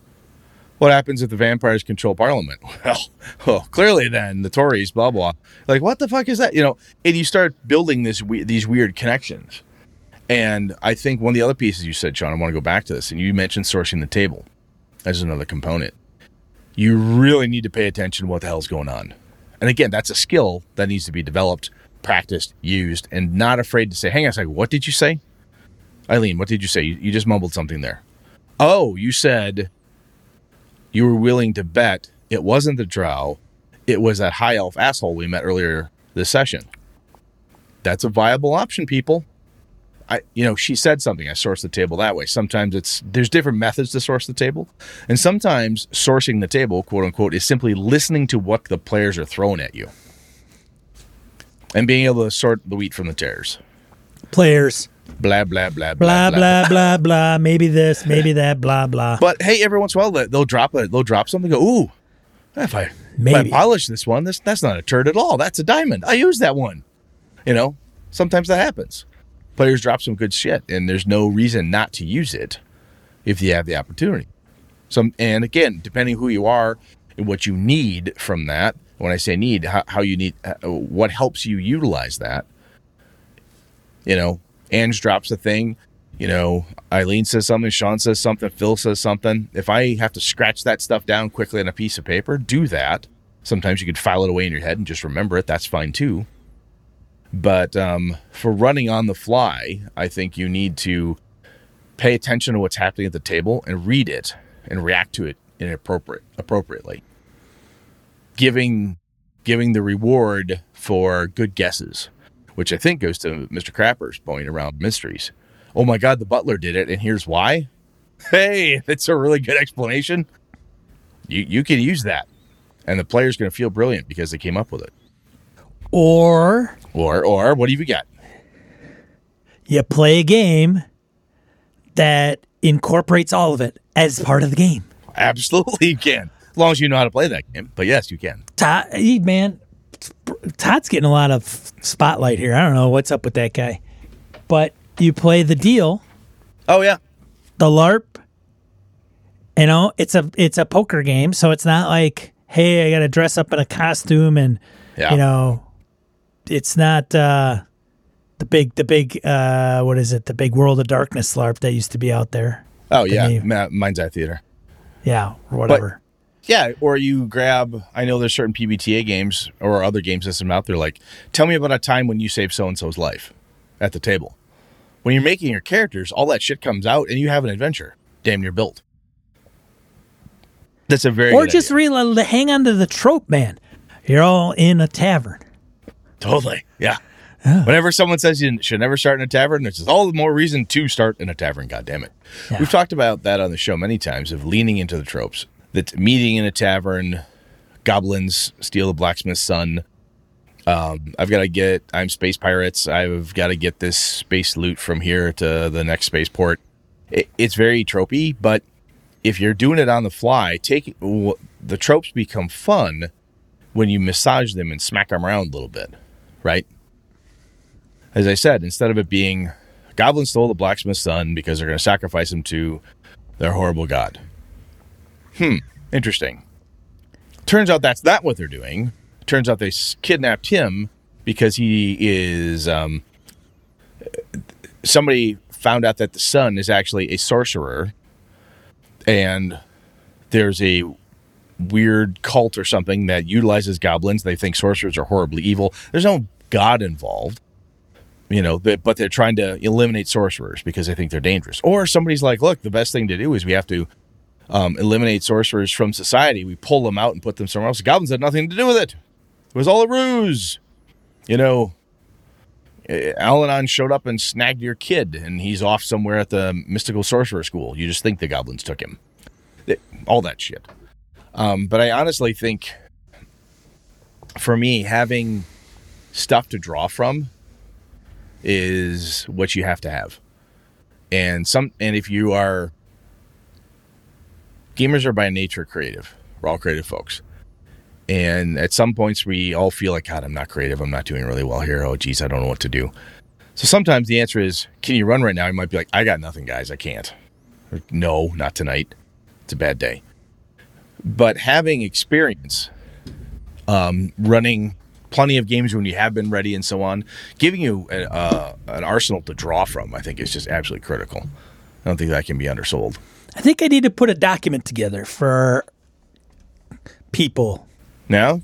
What happens if the vampires control Parliament? Well, well, clearly then the Tories, blah blah. Like, what the fuck is that? You know, and you start building this we- these weird connections. And I think one of the other pieces you said, Sean, I want to go back to this, and you mentioned sourcing the table as another component. You really need to pay attention to what the hell's going on. And again, that's a skill that needs to be developed, practiced, used, and not afraid to say, hang on a second, what did you say? Eileen, what did you say? You, you just mumbled something there. Oh, you said you were willing to bet it wasn't the drow, it was that high elf asshole we met earlier this session. That's a viable option, people. I, you know, she said something. I source the table that way. Sometimes it's there's different methods to source the table, and sometimes sourcing the table, quote unquote, is simply listening to what the players are throwing at you, and being able to sort the wheat from the tares. Players. Blah blah blah Blah blah blah blah. blah. Maybe this, maybe that. Blah blah. But hey, every once in a while they'll drop a they'll drop something. Go, ooh, if I if I Maybe. polish this one, this that's not a turd at all. That's a diamond. I use that one. You know, sometimes that happens. Players drop some good shit, and there's no reason not to use it if you have the opportunity. Some and again, depending who you are and what you need from that. When I say need, how, how you need, uh, what helps you utilize that. You know, Ange drops a thing. You know, Eileen says something, Sean says something, Phil says something. If I have to scratch that stuff down quickly on a piece of paper, do that. Sometimes you could file it away in your head and just remember it. That's fine too. But um, for running on the fly, I think you need to pay attention to what's happening at the table and read it and react to it in appropriate appropriately. Giving giving the reward for good guesses, which I think goes to Mr. Crapper's point around mysteries. Oh my God, the butler did it, and here's why. Hey, that's a really good explanation. You you can use that, and the player's going to feel brilliant because they came up with it. Or Or or what do you got? you play a game that incorporates all of it as part of the game. Absolutely, you can, as long as you know how to play that game. But yes, you can. Todd, man, Todd's getting a lot of spotlight here. I don't know what's up with that guy, but you play the deal, Oh yeah, the LARP. You know, it's a it's a poker game, so it's not like, hey, I got to dress up in a costume and yeah. you know, it's not uh, the big the big uh, what is it? The big World of Darkness LARP that used to be out there. oh yeah, name. Ma- Mind's Eye Theater. Yeah, whatever. Yeah, or you grab. I know there's certain PBTA games or other game systems out there. Like, tell me about a time when you saved so and so's life at the table. When you're making your characters, all that shit comes out, and you have an adventure, damn near built. That's a very or just real hang on to the trope, man. You're all in a tavern. totally yeah. Whenever someone says you should never start in a tavern, it's just all the more reason to start in a tavern. God damn it. Yeah. We've talked about that on the show many times of leaning into the tropes. That meeting in a tavern, goblins steal the blacksmith's son. Um, I've got to get. I'm space pirates. I've got to get this space loot from here to the next spaceport. It, it's very tropey, but if you're doing it on the fly, take the tropes become fun when you massage them and smack them around a little bit, right? As I said, instead of it being goblins stole the blacksmith's son because they're going to sacrifice him to their horrible god. Hmm, interesting. Turns out that's not what they're doing. Turns out they kidnapped him because he is um, somebody found out that the son is actually a sorcerer and there's a weird cult or something that utilizes goblins. They think sorcerers are horribly evil. There's no god involved, you know, but, but they're trying to eliminate sorcerers because they think they're dangerous. Or somebody's like, look, the best thing to do is we have to um, eliminate sorcerers from society. We pull them out and put them somewhere else. The goblins had nothing to do with it. It was all a ruse. You know, eh, Allanon showed up and snagged your kid, and he's off somewhere at the mystical sorcerer school. You just think the goblins took him. Th- All that shit. Um, but I honestly think, for me, having stuff to draw from is what you have to have. And some, and if you are, gamers are by nature creative. We're all creative folks. And at some points, we all feel like, God, I'm not creative. I'm not doing really well here. Oh, geez, I don't know what to do. So sometimes the answer is, Can you run right now? You might be like, I got nothing, guys. I can't. Or, no, not tonight. It's a bad day. but having experience um, running plenty of games when you have been ready and so on, giving you a, uh, an arsenal to draw from, I think is just absolutely critical. I don't think that can be undersold. I think I need to put a document together for people. Now,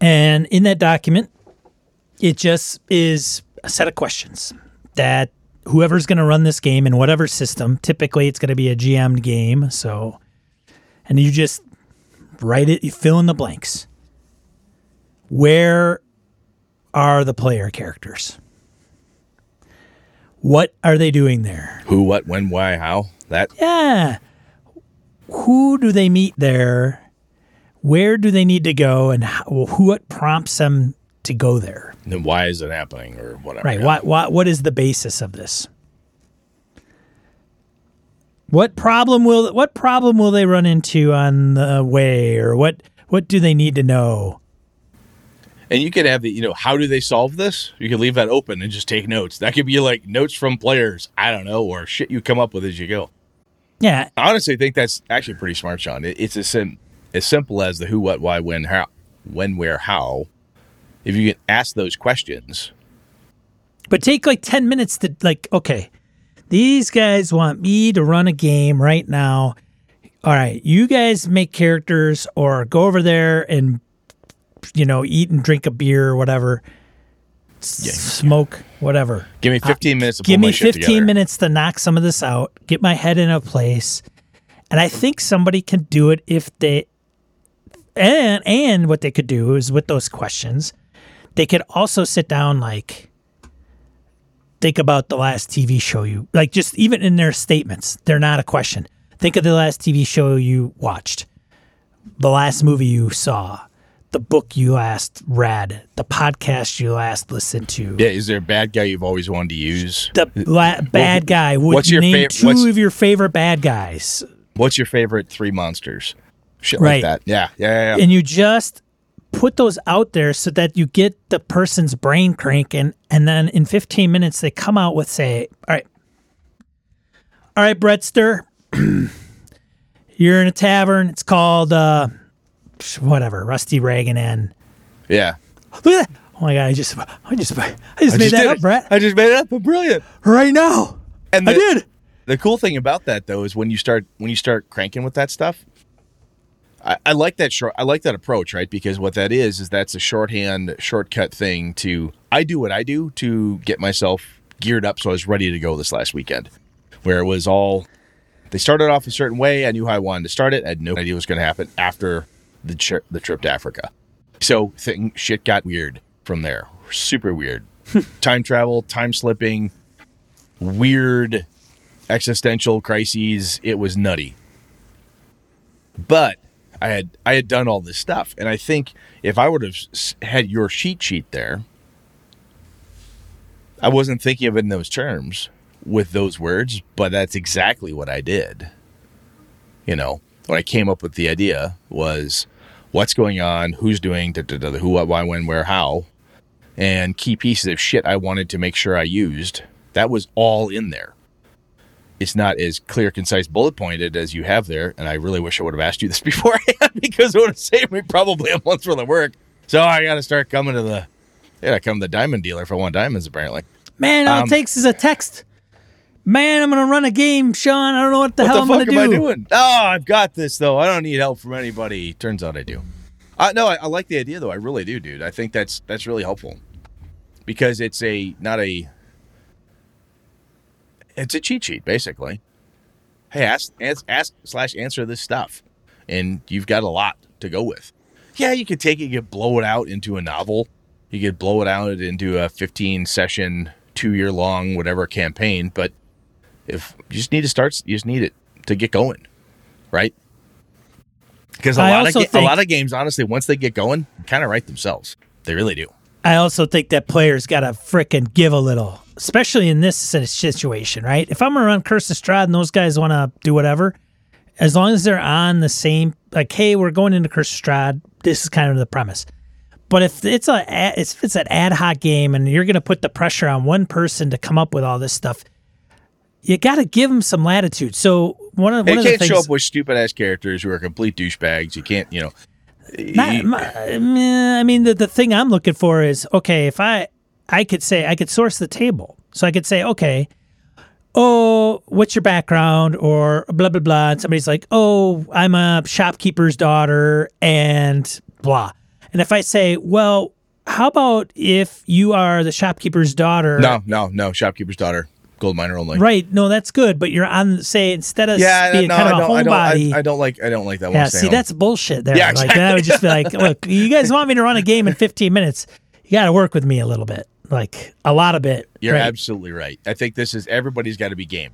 And in that document, it just is a set of questions that whoever's going to run this game in whatever system, typically it's going to be a GM'd game. So, and you just write it, you fill in the blanks. Where are the player characters? What are they doing there? who, what, when, why, how? That Yeah. Who do they meet there? Where do they need to go? And how, who what prompts them to go there? then why is it happening or whatever. Right. What what what is the basis of this? What problem will what problem will they run into on the way, or what what do they need to know? And you could have the, you know, how do they solve this? You could leave that open and just take notes. That could be like notes from players. I don't know, or shit you come up with as you go. Yeah, I honestly think that's actually pretty smart, Sean. It, it's as, sim- as simple as the who, what, why, when, how, when, where, how. If you can ask those questions, but take like ten minutes to like. Okay, these guys want me to run a game right now. All right, you guys make characters or go over there and you know eat and drink a beer or whatever. Yeah. Smoke whatever. give me 15 minutes to Uh, Give me shit 15 together. minutes to knock some of this out, get my head in a place. And I think somebody can do it if they and and what they could do is with those questions, they could also sit down like think about the last TV show you like just even in their statements, they're not a question. Think of the last TV show you watched, the last movie you saw, the book you last read, the podcast you last listened to Yeah, is there a bad guy you've always wanted to use? the la- bad guy. Would what's your name fav- two of your favorite bad guys? What's your favorite three monsters? Shit Right. like that. Yeah, yeah, yeah. yeah. And you just put those out there so that you get the person's brain cranking, and then in 15 minutes they come out with say, "All right, all right, Brettster, you're in a tavern. It's called uh, whatever, Rusty Reagan Inn. yeah. Look at that! Oh my god, I just, I just, I just I made just that up, it. Brett. I just made it up. But brilliant. Right now, And I the- did. The cool thing about that though is when you start when you start cranking with that stuff, I, I like that short I like that approach, right? Because what that is is that's a shorthand, shortcut thing to I do what I do to get myself geared up so I was ready to go this last weekend. Where it was all they started off a certain way, I knew how I wanted to start it, I had no idea what was gonna happen after the tri- the trip to Africa. So thing shit got weird from there. Super weird. time travel, time slipping, weird existential crises. It was nutty. But I had I had done all this stuff, and I think if I would have had your sheet sheet there, I wasn't thinking of it in those terms with those words, but that's exactly what I did. You know, when I came up with the idea was what's going on, who's doing, da, da, da, who, what, why, when, where, how, and key pieces of shit I wanted to make sure I used. That was all in there it's not as clear, concise, bullet pointed as you have there. And I really wish I would have asked you this beforehand because it would have saved me probably a month's worth of work. So I got to start coming to the, yeah, come to the diamond dealer if I want diamonds, apparently. Man, all Um, it takes is a text. Man, I'm gonna run a game, Sean. I don't know what the what hell the I'm gonna am do. I doing? Oh, I've got this though. I don't need help from anybody. Turns out I do. Uh, no, I, I like the idea though. I really do, dude. I think that's that's really helpful because it's a not a it's a cheat sheet basically. Hey, ask ask, ask slash answer this stuff, and you've got a lot to go with. Yeah, you could take it, you could blow it out into a novel. You could blow it out into a 15 session, two year long, whatever campaign. But if you just need to start, you just need it to get going, right? Because a I lot of ga- a lot of games, honestly, once they get going, kind of write themselves. They really do. I also think that players gotta frickin' give a little, especially in this situation, right? If I'm gonna run Curse of Strahd and those guys want to do whatever, as long as they're on the same, like, hey, we're going into Curse of Strahd. This is kind of the premise. But if it's a if it's an ad hoc game and you're gonna put the pressure on one person to come up with all this stuff, you got to give them some latitude. So one of one of the can't things show up with stupid ass characters who are complete douchebags. You can't, you know. Not, my- I mean, the, the thing I'm looking for is okay. If I I could say I could source the table, so I could say, okay, oh, what's your background or blah blah blah, and somebody's like, oh, I'm a shopkeeper's daughter and blah, and if I say, well, how about if you are the shopkeeper's daughter? no, no, no. Shopkeeper's daughter, gold miner only. Right, no, that's good, but you're on say instead of Yeah, being no, kind I of a don't, I don't, homebody. I, I don't like, I don't like that one. Yeah, see, home. that's bullshit there. Yeah, Like, then I would just be like, look, you guys want me to run a game in 15 minutes. You got to work with me a little bit, like a lot of bit. You're right? absolutely right. I think this is everybody's got to be game,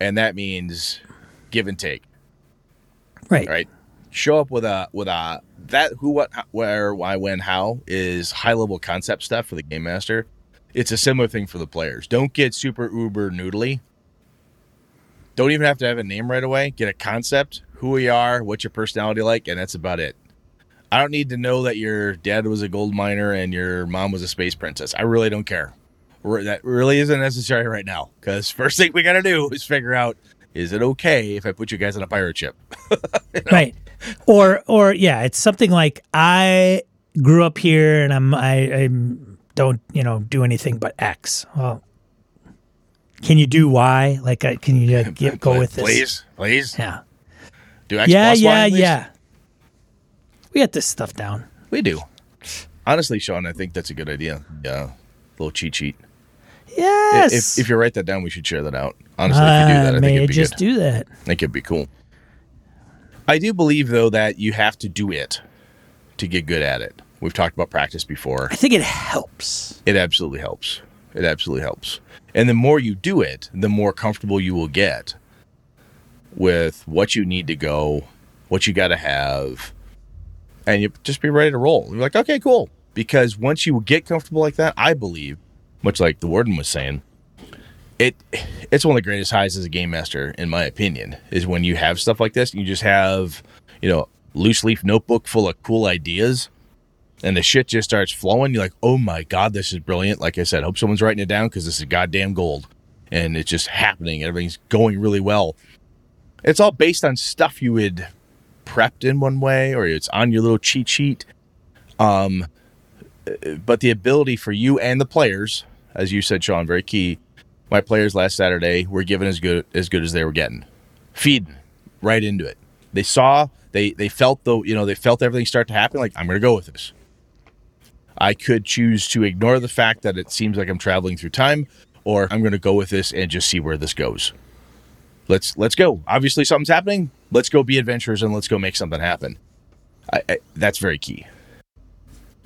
and that means give and take. right. Right? Show up with a with a that who what where why when how is high level concept stuff for the game master. It's a similar thing for the players. Don't get super uber noodly. Don't even have to have a name right away. Get a concept, who we are, what's your personality like, and that's about it. I don't need to know that your dad was a gold miner and your mom was a space princess. I really don't care. That really isn't necessary right now because first thing we got to do is figure out is it okay if I put you guys on a pirate ship? Right. Or, or yeah, it's something like I grew up here and I'm, I, I don't, you know, do anything but X. Well, can you do Y? Like, I, can you uh, get, go with this? Please, please. Yeah. Do X Yeah, plus yeah, Y, yeah. We got this stuff down. We do. Honestly, Sean, I think that's a good idea. Yeah. Little cheat sheet. Yes. If, if you write that down, we should share that out. Honestly, if you do that, I I think it'd be just good. do that. I think it'd be cool. I do believe, though, that you have to do it to get good at it. We've talked about practice before. I think it helps. It absolutely helps. It absolutely helps. And the more you do it, the more comfortable you will get with what you need to go, what you got to have, and you just be ready to roll. You're like, okay, cool. Because once you get comfortable like that, I believe, much like the warden was saying, it it's one of the greatest highs as a game master, in my opinion, is when you have stuff like this. You just have, you know, loose leaf notebook full of cool ideas and the shit just starts flowing. You're like, oh my god, this is brilliant. Like I said, hope someone's writing it down because this is goddamn gold, and it's just happening. Everything's going really well. It's all based on stuff you had prepped in one way, or it's on your little cheat sheet. Um, but the ability for you and the players, as you said, Sean, very key. My players last Saturday were given as good as good as they were getting, feeding right into it. They saw, they they felt the you know they felt everything start to happen. Like I'm going to go with this. I could choose to ignore the fact that it seems like I'm traveling through time, or I'm going to go with this and just see where this goes. Let's let's go. Obviously, something's happening. Let's go be adventurers and let's go make something happen. I, I, that's very key.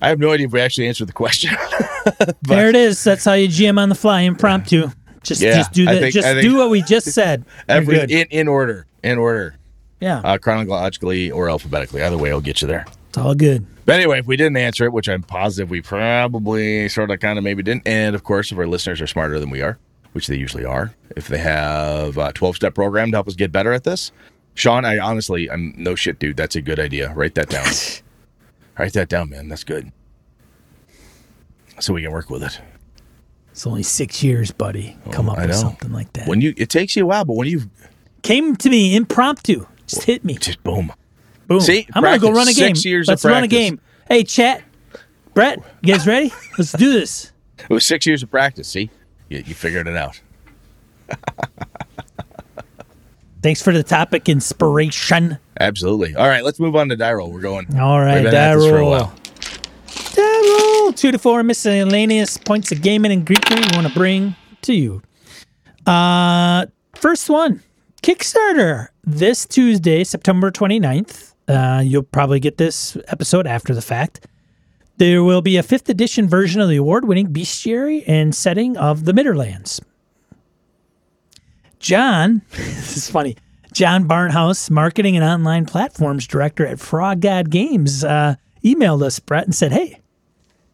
I have no idea if we actually answered the question. there it is. That's how you GM on the fly, impromptu. Just, Yeah, just do that. think- just think- do what we just said. Every in, in order, in order, yeah, uh, chronologically or alphabetically. Either way, I'll get you there. it's all good. But anyway, if we didn't answer it, which I'm positive we probably sort of kind of maybe didn't, and of course, if our listeners are smarter than we are, which they usually are, if they have a 12 step program to help us get better at this, Sean, I honestly, I'm no shit, dude. That's a good idea. Write that down. Write that down, man. That's good. So we can work with it. It's only six years, buddy. Oh, Come up Oh, with something like that. When you, it takes you a while, but when you Came to me impromptu. Just hit me. just boom, Boom. See? I'm gonna go run a game. Six years Let's run a game. Hey, chat. Brett, you guys ready? Let's do this. it was six years of practice. See, you, you figured it out. Thanks for the topic inspiration. Absolutely. All right, let's move on to die roll. We're going. All right, We've been at this for a die while. Die roll. Two to four miscellaneous points of gaming and Greekery we want to bring to you. Uh, first one Kickstarter this Tuesday, September 29th. Uh, you'll probably get this episode after the fact. There will be a fifth edition version of the award winning bestiary and setting of the Midderlands. John, this is funny. John Barnhouse, marketing and online platforms director at Frog God Games, uh, emailed us, Brett, and said, Hey,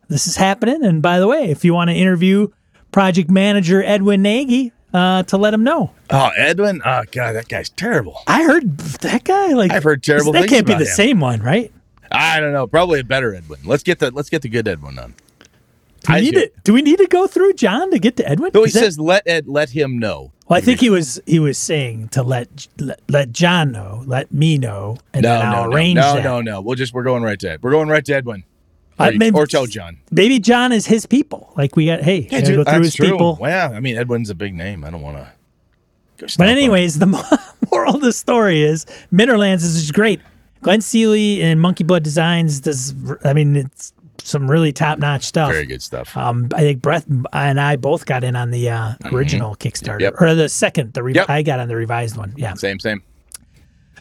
this is happening. And by the way, if you want to interview project manager Edwin Nagy, uh, to let him know. Oh, Edwin. Oh God, that guy's terrible. I heard that guy, like, I've heard terrible That can't be the him. same one, right? I don't know. Probably a better Edwin. Let's get the let's get the good Edwin on. Do we, I need do. to, do we need to go through John to get to Edwin? No, he that- says let Ed let him know. Well, I think he was he was saying to let let, let John know, let me know, and No, then I'll no, no, arrange no, that. no, no. We'll just we're going right to Ed. We're going right to Edwin. Or, I mean- or tell John. Maybe John is his people. Like we got, hey, Yeah, dude, go through his true. people. Well, I mean, Edwin's a big name. I don't want to. go But anyways, the moral of the story is Midderlands is just great. Glenn Seeley and Monkey Blood Designs does. I mean, it's some really top notch stuff. very good stuff. Um, I think Brett and I both got in on the uh, original Kickstarter, Mm-hmm. Yep. or the second. The re- Yep. I got on the revised one. Yeah. Same, same.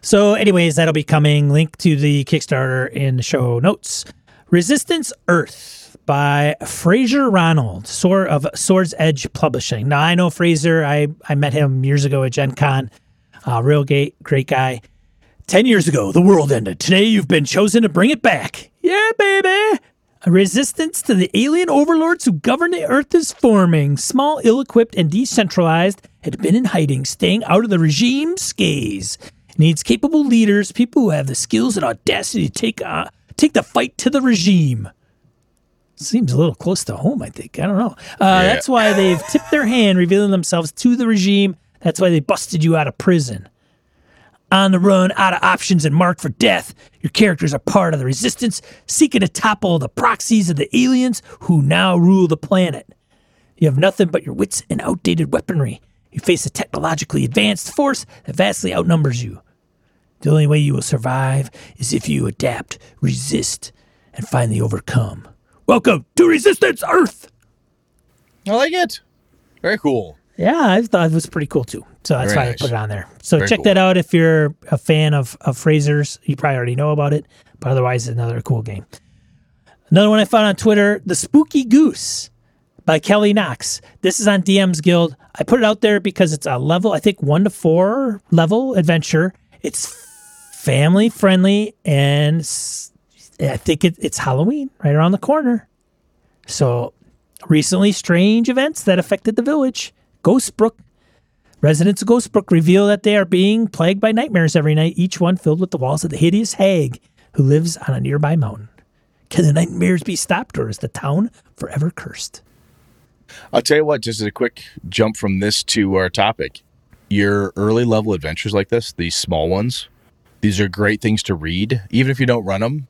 So, anyways, that'll be coming. Link to the Kickstarter in the show notes. Resistance Earth by Fraser Ronald, Sword of Swords Edge Publishing. Now, I know Fraser. I, I met him years ago at Gen Con. Uh, real great, great guy. Ten years ago, the world ended. Today, you've been chosen to bring it back. Yeah, baby. A resistance to the alien overlords who govern the earth is forming. Small, ill equipped, and decentralized, had been in hiding, staying out of the regime's gaze. Needs capable leaders, people who have the skills and audacity to take, uh, take the fight to the regime. Seems a little close to home, I think. I don't know. Uh, That's why they've tipped their hand, revealing themselves to the regime. That's why they busted you out of prison on the run, out of options, and marked for death. Your characters are part of the resistance, seeking to topple the proxies of the aliens who now rule the planet. You have nothing but your wits and outdated weaponry. You face a technologically advanced force that vastly outnumbers you. The only way you will survive is if you adapt, resist, and finally overcome. Welcome to Resistance Earth! I like it. Very cool. Yeah, I thought it was pretty cool too. So that's Very why nice. I put it on there. So Very check cool. that out if you're a fan of, of Fraser's. You probably already know about it, but otherwise, it's another cool game. Another one I found on Twitter The Spooky Goose by Kelly Knox. This is on DM's Guild. I put it out there because it's a level, I think one to four level adventure. It's family friendly and I think it, it's Halloween right around the corner. So recently, strange events that affected the village. Ghostbrook Residents of Ghostbrook reveal that they are being plagued by nightmares every night, each one filled with the walls of the hideous hag who lives on a nearby mountain. Can the nightmares be stopped, or is the town forever cursed? I'll tell you what, just as a quick jump from this to our topic, your early level adventures like this, these small ones, these are great things to read. Even if you don't run them,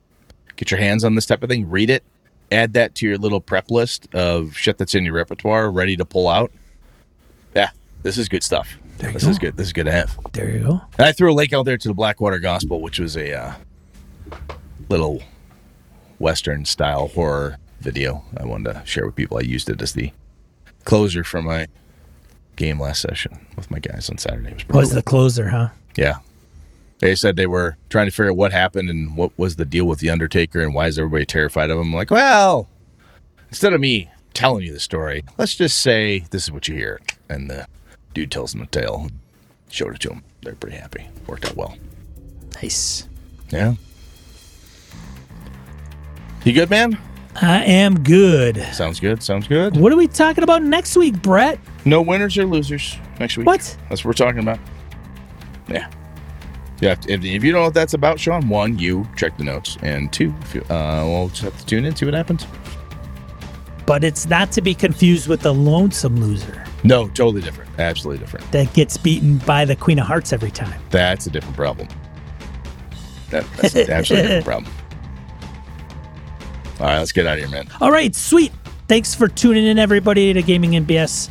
get your hands on this type of thing, read it, add that to your little prep list of shit that's in your repertoire ready to pull out. Yeah, this is good stuff. This go. is good. This is good to have. There you go. And I threw a link out there to the Backwater Gospel, which was a uh, little Western style horror video I wanted to share with people. I used it as the closer for my game last session with my guys on Saturday. It was Was cool. the closer, huh? Yeah. They said they were trying to figure out what happened and what was the deal with the Undertaker and why is everybody terrified of him. I'm like, well, instead of me telling you the story, let's just say this is what you hear. And the dude tells them the tale, showed it to them. They're pretty happy. Worked out well. Nice. Yeah. You good, man? I am good. Sounds good. Sounds good. What are we talking about next week, Brett? No winners or losers next week. What? That's what we're talking about. Yeah. You have to, if, if you don't know what that's about, Sean, one, you check the notes, and two, if you, uh, we'll just have to tune in, see what happens. But it's not to be confused with the lonesome loser No, totally different. Absolutely different. that gets beaten by the Queen of Hearts every time. That's a different problem. That, that's an absolutely different problem. All right, let's get out of here, man. All right, sweet. Thanks for tuning in, everybody, to Gaming and BS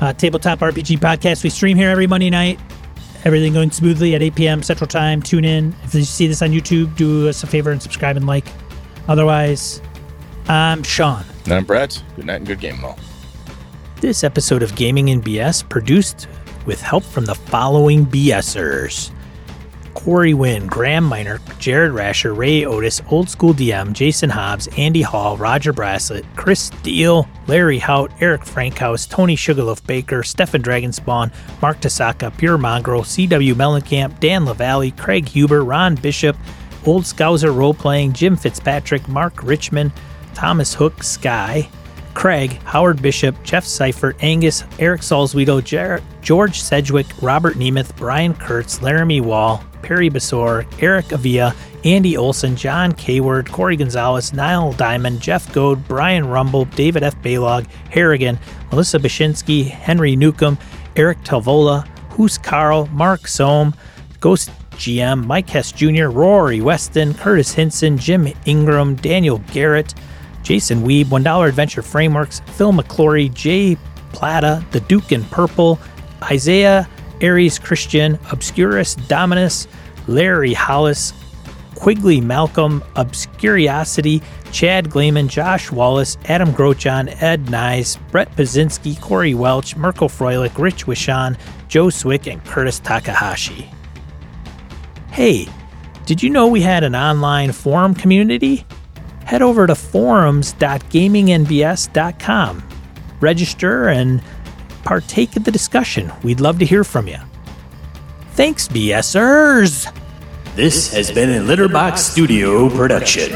uh, Tabletop RPG Podcast. We stream here every Monday night. Everything going smoothly at 8 p.m. Central Time. Tune in. If you see this on YouTube, do us a favor and subscribe and like. Otherwise, I'm Sean. And I'm Brett. Good night and good game all. This episode of Gaming and BS produced with help from the following BSers. Corey Wynn, Graham Miner, Jared Rasher, Ray Otis, Old School DM, Jason Hobbs, Andy Hall, Roger Braslett, Chris Steele, Larry Hout, Eric Frankhouse, Tony Sugarloaf Baker, Stefan Dragonspawn, Mark Tasaka, Pure Mongrel, CW Mellencamp, Dan LaValle, Craig Huber, Ron Bishop, Old Scouser Role Playing, Jim Fitzpatrick, Mark Richmond, Thomas Hook, Sky, Craig, Howard Bishop, Jeff Seifert, Angus, Eric Salzweedle, Jer- George Sedgwick, Robert Nemeth, Brian Kurtz, Laramie Wall, Perry Besor, Eric Avia, Andy Olson, John Kayward, Corey Gonzalez, Niall Diamond, Jeff Goad, Brian Rumble, David F. Baylog, Harrigan, Melissa Bashinsky, Henry Newcomb, Eric Talvola, Hoos Carl, Mark Sohm, Ghost GM, Mike Hess Jr., Rory Weston, Curtis Hinson, Jim Ingram, Daniel Garrett, Jason Weeb, $1 Adventure Frameworks, Phil McClory, Jay Plata, The Duke in Purple, Isaiah Aries Christian, Obscurus Dominus, Larry Hollis, Quigley Malcolm, Obscuriosity, Chad Gleeman, Josh Wallace, Adam Grochon, Ed Nyes, Brett Pazinski, Corey Welch, Merkel Froelich, Rich Wishon, Joe Swick, and Curtis Takahashi. Hey, did you know we had an online forum community? Head over to forums.gamingnbs.com. Register and partake in the discussion. We'd love to hear from you. Thanks, BSers! This has been a Litterbox Studio production.